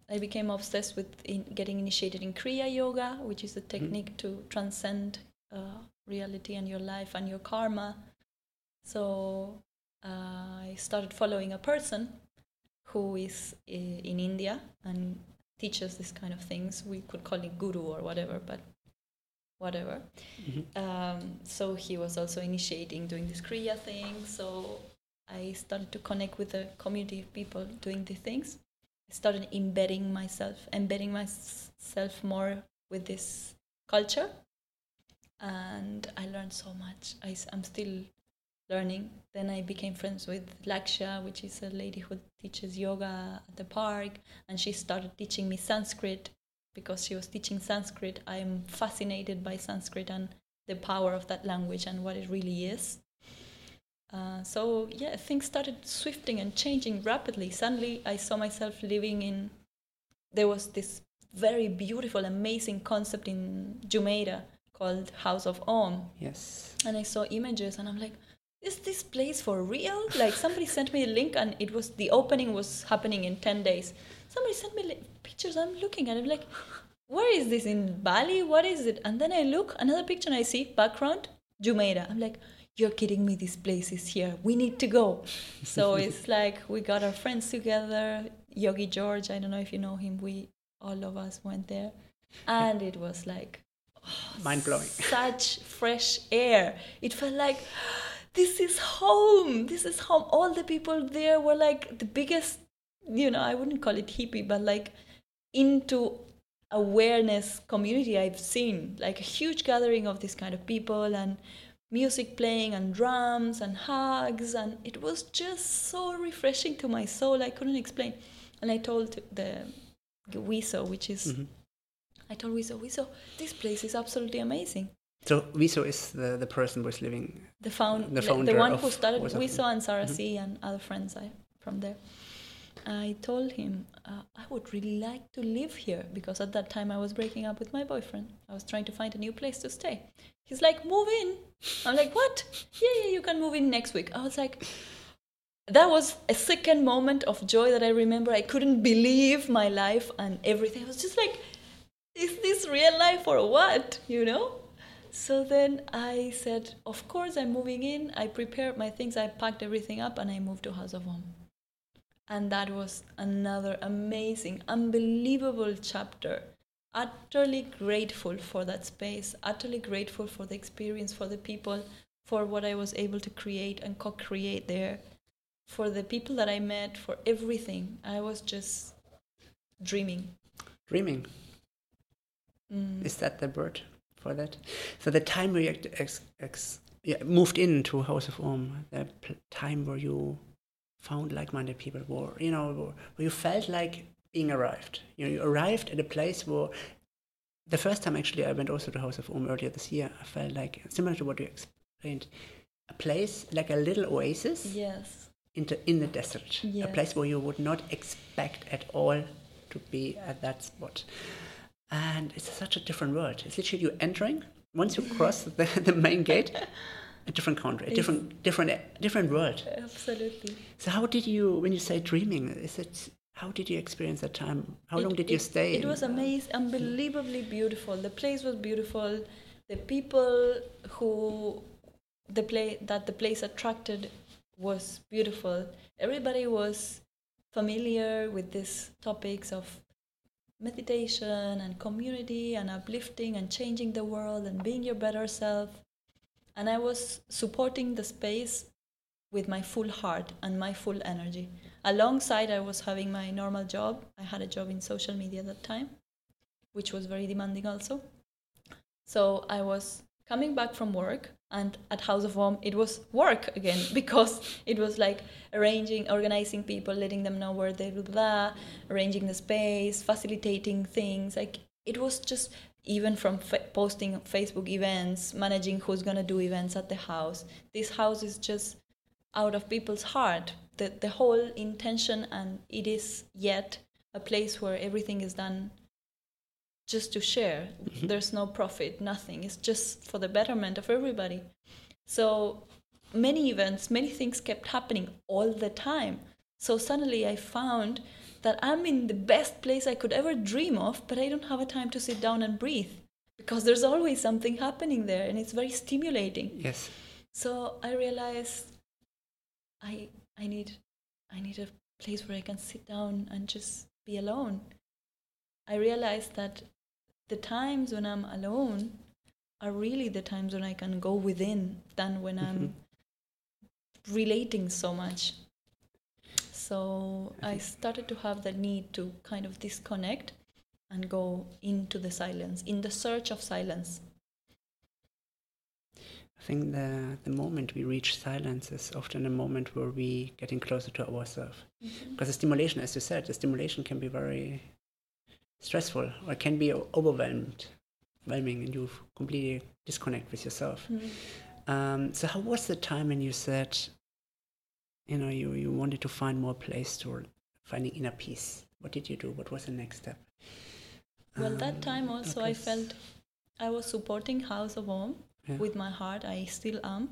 I became obsessed with in getting initiated in Kriya Yoga, which is a technique to transcend uh, reality and your life and your karma. So uh, I started following a person who is in India and teaches this kind of things. We could call it guru or whatever, but whatever. Um, so he was also initiating doing this Kriya thing. So I started to connect with a community of people doing these things. I started embedding myself, embedding myself more with this culture, and I learned so much. I, am still learning. Then I became friends with Laksha, which is a lady who teaches yoga at the park, and she started teaching me Sanskrit because she was teaching Sanskrit. I am fascinated by Sanskrit and the power of that language and what it really is. Uh, so yeah, things started swifting and changing rapidly. Suddenly, I saw myself living in. There was this very beautiful, amazing concept in Jumeirah called House of Om. Yes. And I saw images, and I'm like, is this place for real? Like somebody sent me a link, and it was the opening was happening in ten days. Somebody sent me li- pictures. I'm looking at it, like, where is this in Bali? What is it? And then I look another picture, and I see background Jumeirah. I'm like, you're kidding me. This place is here. We need to go. So it's like we got our friends together. Yogi George, I don't know if you know him. We all of us went there, and it was like Mind blowing. such fresh air. It felt like this is home. This is home. All the people there were like the biggest, you know, I wouldn't call it hippie, but like into awareness community I've seen. Like a huge gathering of this kind of people and music playing and drums and hugs. And it was just so refreshing to my soul. I couldn't explain. And I told the Wiso, which is Mhm. I told Wiso, Wiso, this place is absolutely amazing. So Viso is the, the person who's living. The found The the, founder one of who started Wiso and Sarah Mhm. C and other friends I, from there. I told him uh, I would really like to live here because at that time I was breaking up with my boyfriend. I was trying to find a new place to stay. He's like, move in. I'm like, what? Yeah, yeah, you can move in next week. I was like, that was a second moment of joy that I remember. I couldn't believe my life and everything. I was just like, is this real life or what? You know? So then I said, of course, I'm moving in. I prepared my things, I packed everything up, and I moved to House of Om. And that was another amazing, unbelievable chapter. Utterly grateful for that space, utterly grateful for the experience, for the people, for what I was able to create and co create there, for the people that I met, for everything. I was just dreaming. Dreaming. Mm. Is that the word for that? So the time where you ex, ex, yeah, moved into House of Om, the pl- time where you found like-minded people, where you know, where, where you felt like being arrived. You know, you arrived at a place where the first time actually I went also to House of Om earlier this year. I felt like similar to what you explained, a place like a little oasis Yes. into in the desert, a place where you would not expect at all to be at that spot. And it's such a different world. It's literally you entering. Once you cross the, the main gate, a different country, a different different different world. Absolutely. So how did you, when you say dreaming, is it? How did you experience that time? How It- long did you stay? It was amazing, unbelievably beautiful. The place was beautiful. The people who the play that the place attracted was beautiful. Everybody was familiar with these topics of meditation and community and uplifting and changing the world and being your better self. And I was supporting the space with my full heart and my full energy. Alongside, I was having my normal job. I had a job in social media at that time, which was very demanding also. So I was coming back from work, and at House of Om, it was work again because it was like arranging, organizing people, letting them know where they blah, blah, arranging the space, facilitating things. Like it was just even from posting Facebook events, managing who's gonna do events at the house. This house is just out of people's heart. The the whole intention, and it is yet a place where everything is done just to share. Mm-hmm. There's no profit, nothing. It's just for the betterment of everybody. So many events, many things kept happening all the time. So suddenly I found that I'm in the best place I could ever dream of, but I don't have a time to sit down and breathe because there's always something happening there and it's very stimulating. yes. So I realized I I need I need a place where I can sit down and just be alone. I realized that the times when I'm alone are really the times when I can go within than when I'm mm-hmm. relating so much. So I started to have the need to kind of disconnect and go into the silence, in the search of silence. I think the the moment we reach silence is often a moment where we getting closer to ourselves. Because mm-hmm. the stimulation, as you said, the stimulation can be very stressful or can be overwhelmed, overwhelming, and you completely disconnect with yourself. Um, so, how was the time when you said, you know you, you wanted to find more place to finding inner peace. What did you do? What was the next step? Well, that Um, time also I felt I was supporting House of Om Yeah. with my heart. I still am.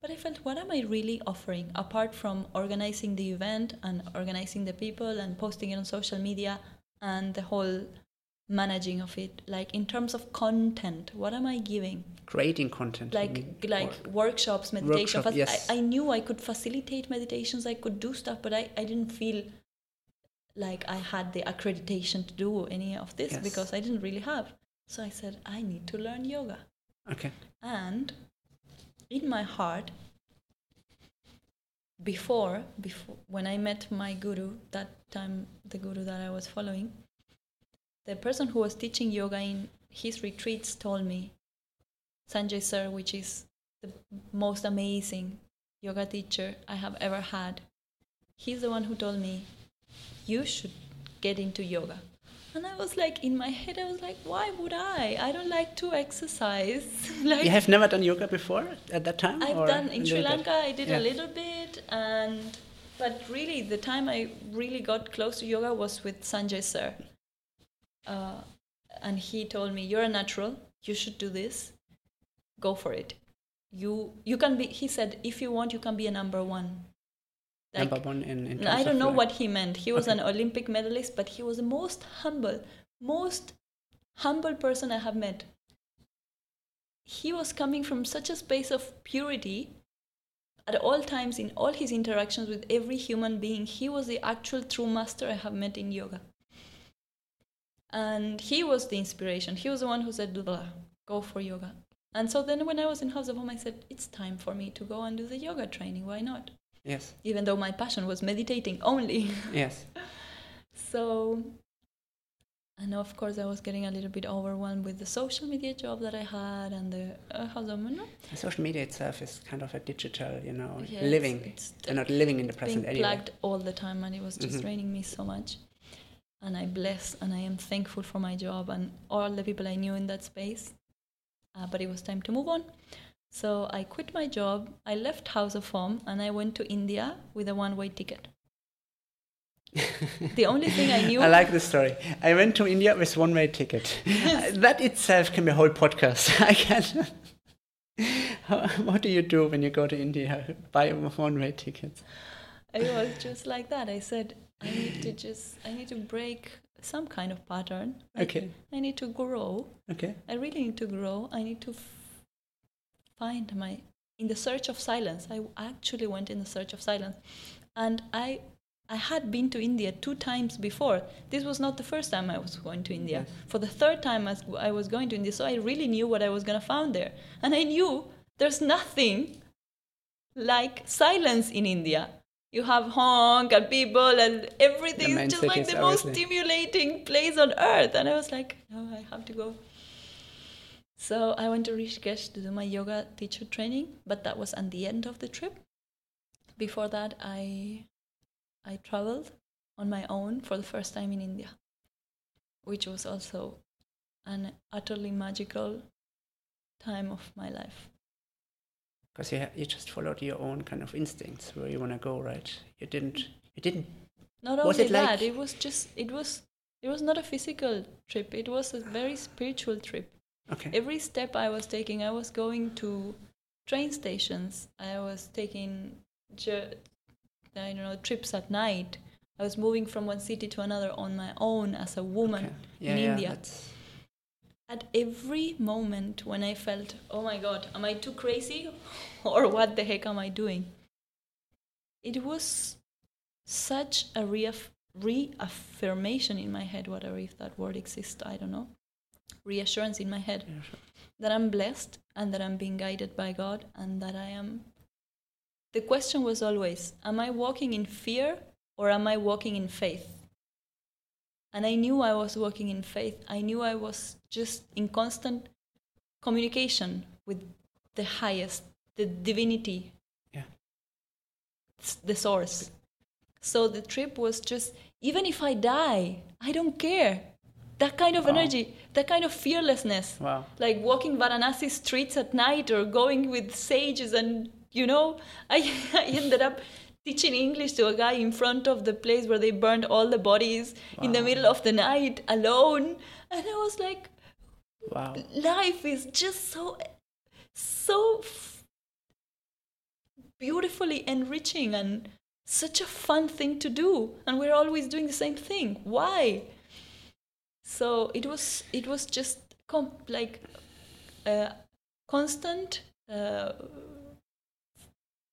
But I felt, what am I really offering apart from organizing the event and organizing the people and posting it on social media and the whole managing of it? Like in terms of content, what am I giving? creating content. Like like or- workshops, meditation. Workshop, yes. I, I knew I could facilitate meditations, I could do stuff, but I, I didn't feel like I had the accreditation to do any of this Yes. because I didn't really have. So I said, I need to learn yoga. okay. And in my heart, before, before when I met my guru, that time the guru that I was following, the person who was teaching yoga in his retreats told me, Sanjay Sir, which is the most amazing yoga teacher I have ever had, he's the one who told me, you should get into yoga. And I was like, in my head, I was like, why would I? I don't like to exercise. like, You have never done yoga before at that time? I've done in Sri little bit? Lanka. I did Yeah. a little bit, and but really the time I really got close to yoga was with Sanjay Sir, uh, and he told me, "You're a natural. You should do this. Go for it. You you can be." He said, "If you want, you can be a number one." Like, in, in I don't know like- what he meant. He was Okay. an Olympic medalist, but he was the most humble, most humble person I have met. He was coming from such a space of purity at all times in all his interactions with every human being. He was the actual true master I have met in yoga. And he was the inspiration. He was the one who said, "Blah, go for yoga. And so then when I was in House of Om, I said, it's time for me to go and do the yoga training. Why not? Yes. even though my passion was meditating only. Yes. so, and of course, I was getting a little bit overwhelmed with the social media job that I had and the uh, house of no, Social media itself is kind of a digital, you know, Yeah, living. it's You're not living in the being present anyway. plugged all the time, and it was just Mhm. draining me so much. And I bless and I am thankful for my job and all the people I knew in that space. Uh, but it was time to move on. So I quit my job. I left House of Om and I went to India with a one-way ticket. the only thing I knew. I like this story. I went to India with one-way ticket. that itself can be a whole podcast. I can. How, what do you do when you go to India? Buy one-way tickets. it was just like that. I said, I need to just, I need to break some kind of pattern. Okay. I need to grow. Okay. I really need to grow. I need to find my, in the search of silence. I actually went in the search of silence. And I, I had been to India two times before. This was not the first time I was going to India. Yes. For the third time I was- I was going to India, so I really knew what I was going to find there. And I knew there's nothing like silence in India. You have honk and people and everything is just like the most stimulating place on earth. And I was like, no, I have to go. So I went to Rishikesh to do my yoga teacher training, but that was at the end of the trip. Before that, I I traveled on my own for the first time in India, which was also an utterly magical time of my life. Because you, you just followed your own kind of instincts where you want to go, right? You didn't. You didn't. Not Was only it like- that, it was just it was it was not a physical trip. It was a very spiritual trip. Okay. every step I was taking, I was going to train stations. I was taking, I don't know, trips at night. I was moving from one city to another on my own as a woman okay. Yeah, in yeah, India. that's- At every moment when I felt, oh my God, am I too crazy, or what the heck am I doing? It was such a reaff- reaffirmation in my head, whatever if that word exists, I don't know. Reassurance in my head yeah, sure. that I'm blessed and that I'm being guided by God and that I am. The question was always Am I walking in fear or am I walking in faith? And I knew I was walking in faith. I knew I was just in constant communication with the highest, the divinity, Yeah. the source. So the trip was just, even if I die, I don't care. That kind of Wow. energy, that kind of fearlessness Wow. like walking Varanasi streets at night or going with sages and you know I, I ended up teaching English to a guy in front of the place where they burned all the bodies in the middle of the night alone. And I was like, Wow. life is just so, so f- beautifully enriching and such a fun thing to do. And we're always doing the same thing. Why? So it was, it was just like uh, constant uh,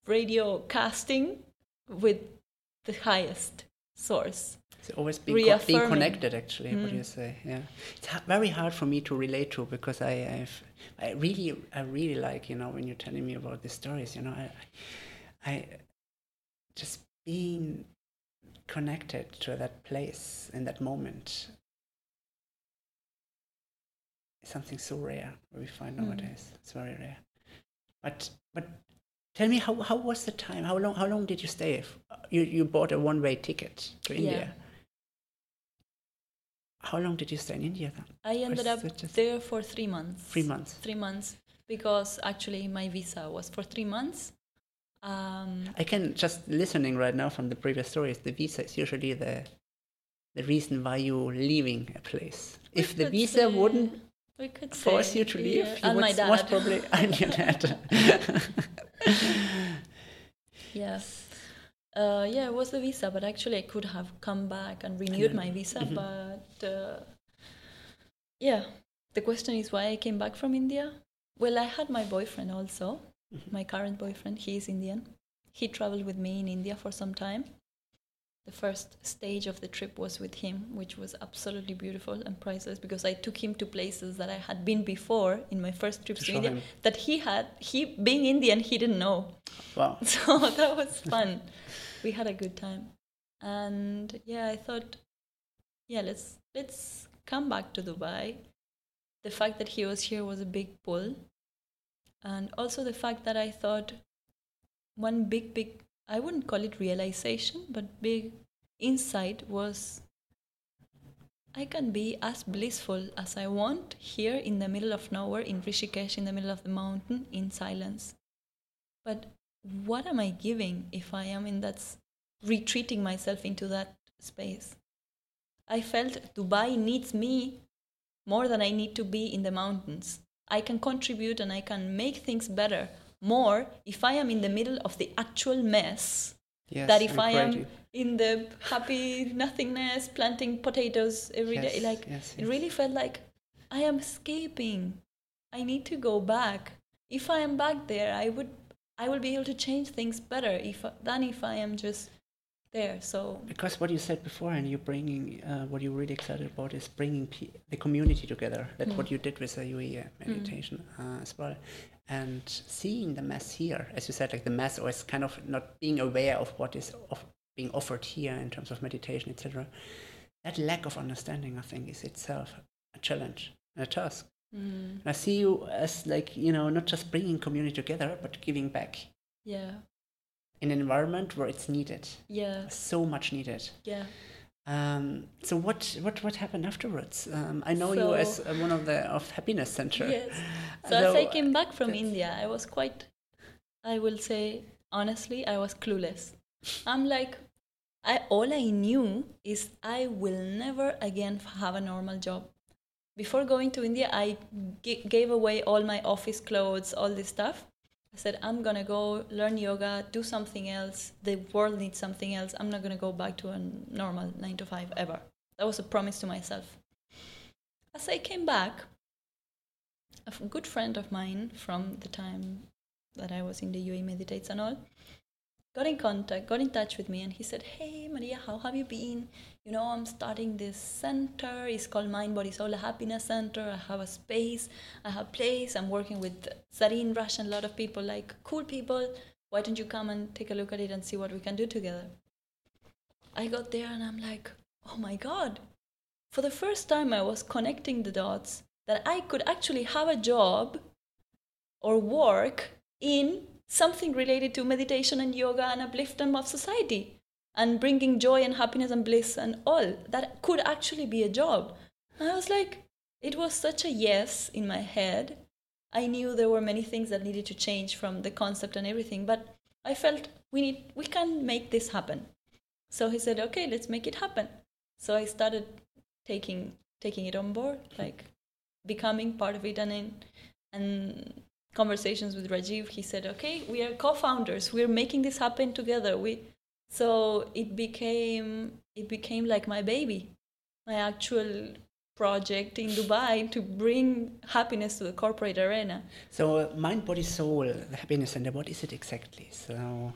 radio casting with the highest source. It's always being, co- being connected, actually. What Mm. you say, yeah. It's ha- very hard for me to relate to because I, I've, I really, I really like, you know, when you're telling me about these stories, you know, I, I, just being connected to that place in that moment is something so rare we find Mm. nowadays. It's very rare. But, but tell me how, how was the time? How long, how long did you stay? If you, you bought a one-way ticket to India. Yeah. How long did you stay in India then? I ended up just there for three months. Three months. Three months because actually my visa was for three months. Um, I can just listening right now from the previous stories. The visa is usually the the reason why you're leaving a place. If the visa say- wouldn't we could force say, you to leave, yeah, you and would my dad. most probably and your dad. Yes. Uh, yeah, it was the visa, but actually I could have come back and renewed my visa. Mhm. But uh, yeah, the question is why I came back from India. Well, I had my boyfriend also, Mhm. my current boyfriend. He is Indian. He traveled with me in India for some time. The first stage of the trip was with him, which was absolutely beautiful and priceless because I took him to places that I had been before in my first trips To to India that he had. He being Indian, he didn't know. wow. So that was fun. we had a good time. And yeah, I thought, yeah, let's let's come back to Dubai. The fact that he was here was a big pull. And also the fact that I thought one big, big I wouldn't call it realization, but big insight was I can be as blissful as I want here in the middle of nowhere, in Rishikesh, in the middle of the mountain, in silence. But what am I giving if I am in that, retreating myself into that space? I felt Dubai needs me more than I need to be in the mountains. I can contribute and I can make things better more if I am in the middle of the actual mess Yes, that if I am creative. in the happy nothingness, planting potatoes every day, Yes, like yes, it really felt like I am escaping. I need to go back. If I am back there, I would, I will be able to change things better if than if I am just there. So Because what you said before, and you're bringing, uh, what you're really excited about is bringing the community together. That's Mm. what you did with the UAE meditation uh, as well. And seeing the mess here, as you said, like the mess, or it's kind of not being aware of what is of being offered here in terms of meditation, etc. That lack of understanding, I think, is itself a challenge and a task. mm, I see you as like you know not just bringing community together, but giving back yeah, in an environment where it's needed, yeah, so much needed. yeah. Um, so what what what happened afterwards? Um, I know you as uh, one of the of happiness center. Yes. So as I came back from India, I was quite, I will say honestly, I was clueless. I'm like, I all I knew is I will never again have a normal job. Before going to India, I g- gave away all my office clothes, all this stuff. I said, I'm gonna go learn yoga, do something else. The world needs something else. I'm not gonna go back to a normal nine to five ever. That was a promise to myself. As I came back, a good friend of mine from the time that I was in the UAE Meditates and all got in contact, got in touch with me, and he said, Hey, Maria, how have you been? You know, I'm starting this center. It's called Mind Body Soul Happiness Center. I have a space, I have place. I'm working with Zareen Rush and a lot of people, like cool people. Why don't you come and take a look at it and see what we can do together? I got there and I'm like, oh my God. For the first time, I was connecting the dots that I could actually have a job or work in something related to meditation and yoga and upliftment of society and bringing joy and happiness and bliss and all that could actually be a job. And I was like, it was such a yes in my head. I knew there were many things that needed to change from the concept and everything, but I felt we need we can make this happen. So he said, okay, let's make it happen. So I started taking taking it on board, like becoming part of it, and in and conversations with Rajiv, he said, okay, we are co-founders. We're making this happen together. We so it became it became like my baby, my actual project in Dubai to bring happiness to the corporate arena. So, uh, mind, body, soul, the happiness center. What is it exactly? So,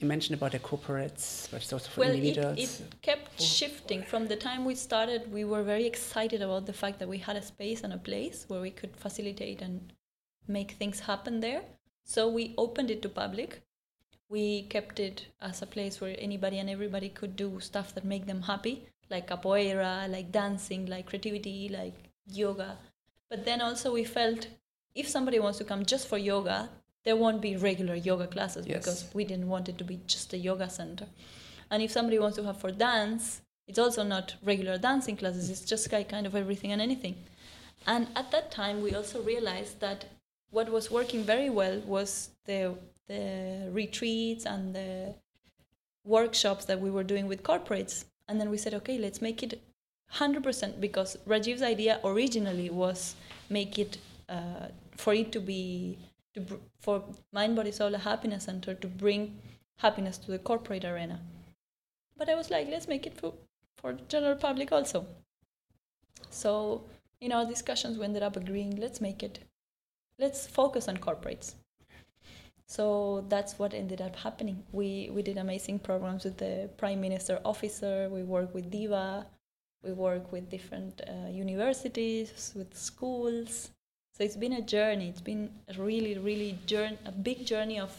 you mentioned about the corporates, but it's also for well, individuals. It, it kept oh. shifting. From the time we started, we were very excited about the fact that we had a space and a place where we could facilitate and make things happen there. So we opened it to public. We kept it as a place where anybody and everybody could do stuff that make them happy, like capoeira, like dancing, like creativity, like yoga. But then also we felt if somebody wants to come just for yoga, there won't be regular yoga classes Yes. because we didn't want it to be just a yoga center. And if somebody wants to have for dance, it's also not regular dancing classes, it's just ki- kind of everything and anything. And at that time, we also realized that what was working very well was the, the retreats and the workshops that we were doing with corporates. And then we said, okay, let's make it 100% because Rajiv's idea originally was make it uh, for it to be to br- for mind body soul a happiness center to bring happiness to the corporate arena. But i was like let's make it for for general public also. So in our discussions we ended up agreeing let's make it let's focus on corporates so that's what ended up happening. We we did amazing programs with the prime minister officer. We work with DEWA we work with different uh, universities with schools. So it's been a journey. It's been a really really journey a big journey of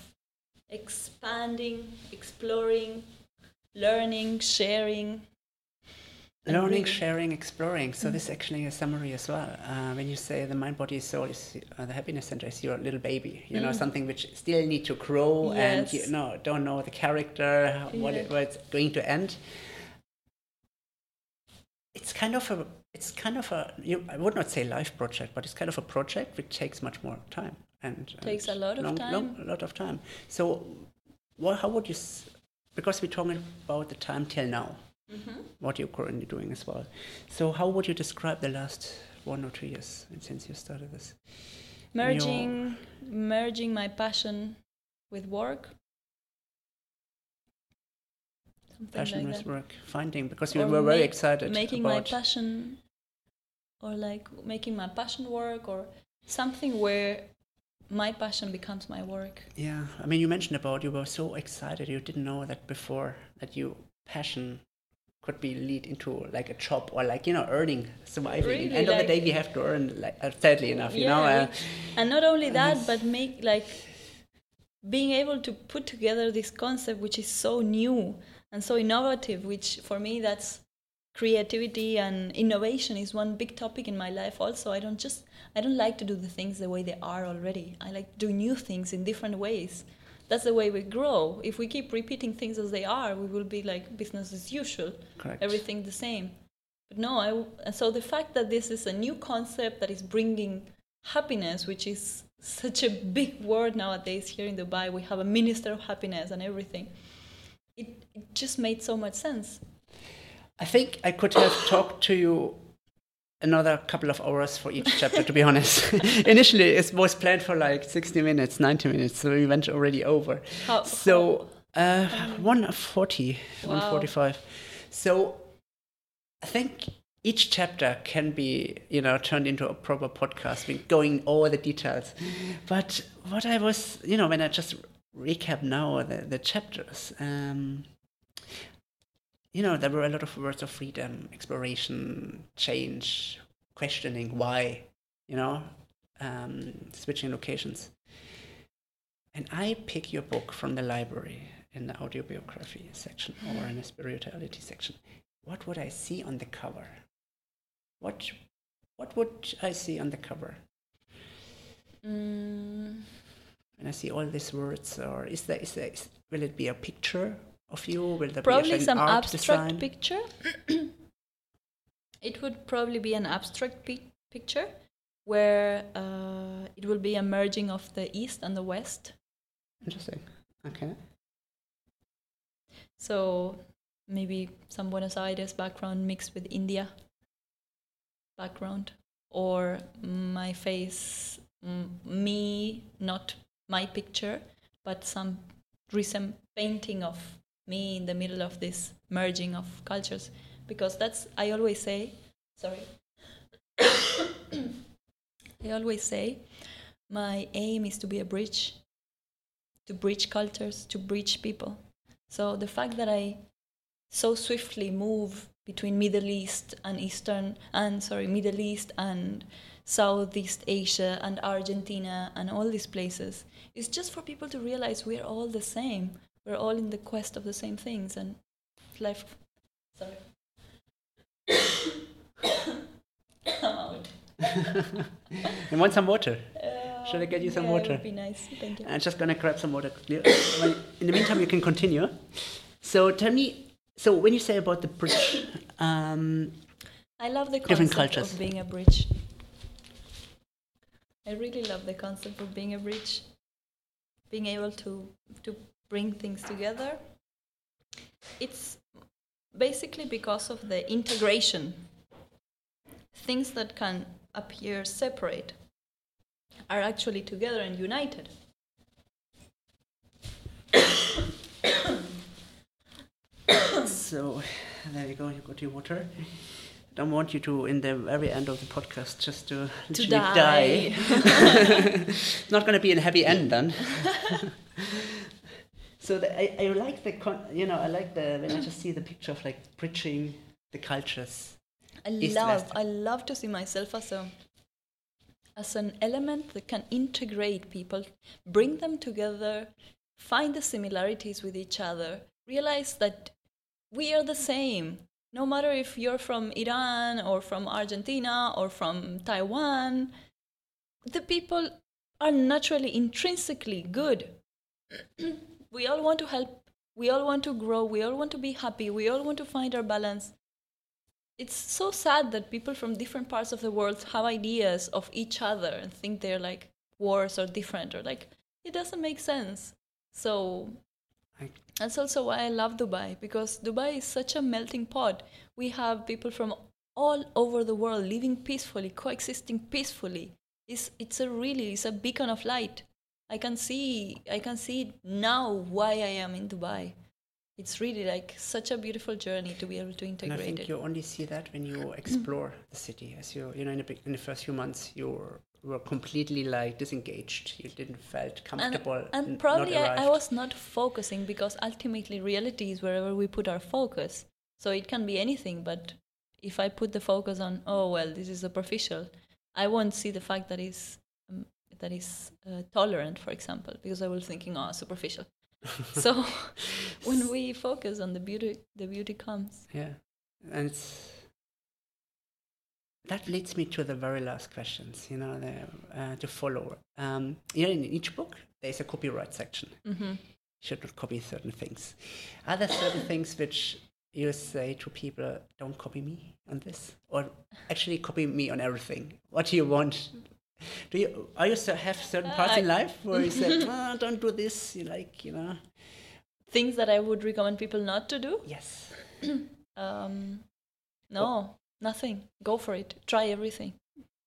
expanding exploring learning sharing Learning, sharing, exploring. So this is actually a summary as well. Uh, when you say the mind, body, soul is uh, the happiness center is your little baby. You know, Mm. something which still need to grow and you know don't know the character, what Yeah. it, where it's going to end. It's kind of a. It's kind of a. You, I would not say life project, but it's kind of a project which takes much more time and Takes and a lot of long, time. Long, a lot of time. So, what? How would you? s- Because we're talking about the time till now mm-hmm. what you're currently doing as well. So, how would you describe the last one or two years since you started this? merging merging my passion with work something Passion like with that. work, finding because you Or were very make- excited making my passion or like making my passion work or something where my passion becomes my work yeah, I mean, you mentioned about you were so excited you didn't know that before that you passion could be lead into like a job or like you know earning surviving. Really, End of the day, we have to earn. Like uh, sadly enough, you know. Yeah, Uh, and not only that but make like being able to put together this concept which is so new and so innovative which for me that's creativity and innovation is one big topic in my life also i don't just i don't like to do the things the way they are already i like to do new things in different ways that's the way we grow if we keep repeating things as they are we will be like business as usual correct. everything the same. But no, I so the fact that this is a new concept that is bringing happiness, which is such a big word nowadays here in Dubai, we have a minister of happiness and everything. It, it just made so much sense. I think I could have talked to you another couple of hours for each chapter, to be honest. Initially, it was planned for like 60 minutes, 90 minutes, so we went already over. How, So, uh, 140, Wow. 145. So, I think each chapter can be, you know, turned into a proper podcast, going over the details. But what I was, you know, when I just recap now the, the chapters, um, you know, there were a lot of words of freedom, exploration, change, questioning why, you know, um, switching locations. And I pick your book from the library in the autobiography section or in the spirituality section. What would I see on the cover? What what would I see on the cover? Mm, When I see all these words, or is there is there is, will it be a picture of you? Will there probably some abstract design? picture. it would probably be an abstract pi- picture where uh, it will be a merging of the east and the west Interesting. Okay. So maybe some Buenos Aires background mixed with India background, or my face, mm, me, not my picture, but some recent painting of me in the middle of this merging of cultures. Because that's, I always say, sorry, I always say, my aim is to be a bridge, to bridge cultures, to bridge people. So the fact that I so swiftly move between Middle East and Eastern and sorry Middle East and Southeast Asia and Argentina and all these places is just for people to realize we're all the same. We're all in the quest of the same things and life. Sorry. I'm out. you want some water? Uh, Should I get you some yeah, water? It would be nice. Thank you. I'm just gonna grab some water. In the meantime, you can continue. So tell me. So when you say about the bridge, um, I love the Different concept cultures. of being a bridge. I really love the concept of being a bridge, being able to to bring things together. It's basically because of the integration. Things that can appear separate are actually together and united. so there you go. You got your water. Don't want you to, in the very end of the podcast, just to, To literally die. Not going to be a happy end then. so the, I, I like the con- you know I like the when I just see the picture of like bridging the cultures. I East love West. I love to see myself as a as an element that can integrate people, bring them together, find the similarities with each other, realize that we are the same. No matter if you're from Iran or from Argentina or from Taiwan, the people are naturally intrinsically good. we all want to help, we all want to grow, we all want to be happy, we all want to find our balance. It's so sad that people from different parts of the world have ideas of each other and think they're like wars or different or like it doesn't make sense. So that's also why i love dubai because dubai is such a melting pot. We have people from all over the world living peacefully coexisting peacefully. It's, it's a really it's a beacon of light i can see i can see now why i am in dubai it's really like such a beautiful journey to be able to integrate. And I think it you only see that when you mm-hmm. explore the city. As you, you know, in the, in the first few months, you were, completely like disengaged. You didn't felt comfortable. and n- probably I, I was not focusing because ultimately reality is wherever we put our focus so it can be anything but if i put the focus on oh well this is superficial i won't see the fact that is that is uh, tolerant for example because i was thinking oh superficial so when we focus on the beauty the beauty comes Yeah, and it's, that leads me to the very last questions. You know, the, uh, to follow. Um, you know, in each book there's a copyright section. hmm should not copy certain things. Are there certain things which you say to people, don't copy me on this? Or actually copy me on everything? What do you want? Do you are you have certain parts in life where you say, oh, don't do this, you like, you know? things that i would recommend people not to do Yes. um, no nothing go for it try everything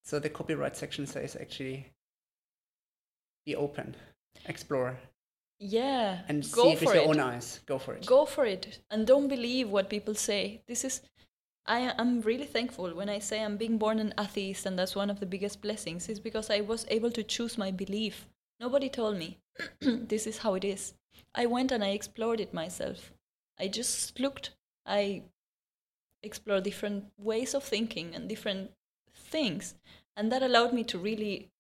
So the copyright section says actually be open, explore, Yeah, and go see it with your it. own eyes. Go for it. Go for it, and don't believe what people say. This is, I am really thankful when I say I'm being born an atheist, and that's one of the biggest blessings. Is because I was able to choose my belief. Nobody told me this is how it is. I went and I explored it myself. I just looked. I explored different ways of thinking and different things, and that allowed me to really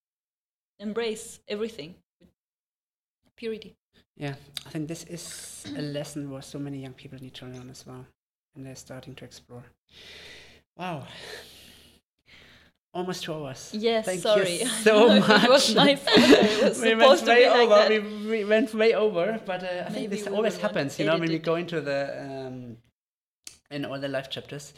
embrace everything with purity. Yeah, I think this is a lesson where so many young people need to learn as well, and they're starting to explore. Wow. Almost two hours. Yes, Thank sorry. you so much. it was fault. It was we supposed went to way be like over. that. We, we went way over, but uh, I think this always to happens, you know, when we go into the um, in all the live chapters.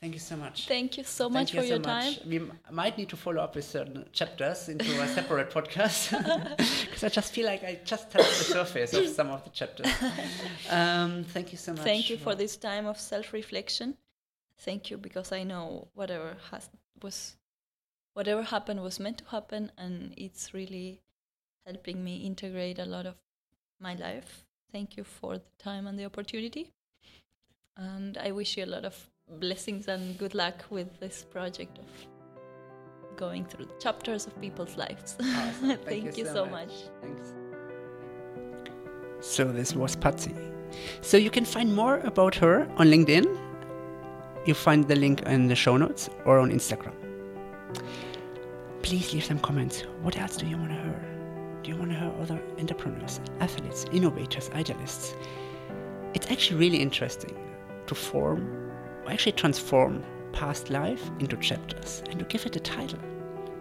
Thank you so much. Thank you so Thank much you for so your much. time. We might need to follow up with certain chapters into a separate podcast because I just feel like I just touched the surface of some of the chapters. Um, thank you so much. Thank you for this time of self-reflection. Thank you because I know whatever has was whatever happened was meant to happen and it's really helping me integrate a lot of my life. Thank you for the time and the opportunity. And I wish you a lot of blessings and good luck with this project of going through the chapters of people's lives. Awesome. Thank, you, so much. Thanks. So this was Patsy. So you can find more about her on LinkedIn. You find the link in the show notes or on Instagram. Please leave some comments. What else do you want to hear? Do you want to hear other entrepreneurs, athletes, innovators, idealists? It's actually really interesting to form, or actually transform past life into chapters and to give it a title.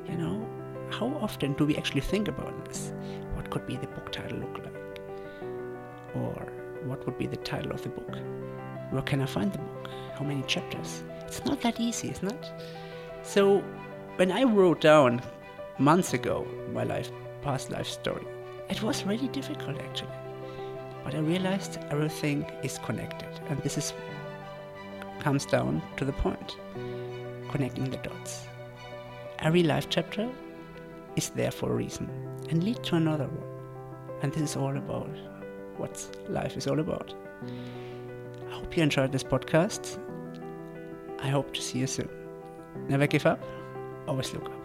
You know, how often do we actually think about this? What could be the book title look like? Or what would be the title of the book? Where can I find the book? How many chapters? It's not that easy, isn't it? So, when I wrote down months ago my life, past life story, it was really difficult actually. But I realized everything is connected, and this is comes down to the point connecting the dots. Every life chapter is there for a reason and lead to another one. And this is all about what life is all about. I hope you enjoyed this podcast. I hope to see you soon. Never give up, always look up.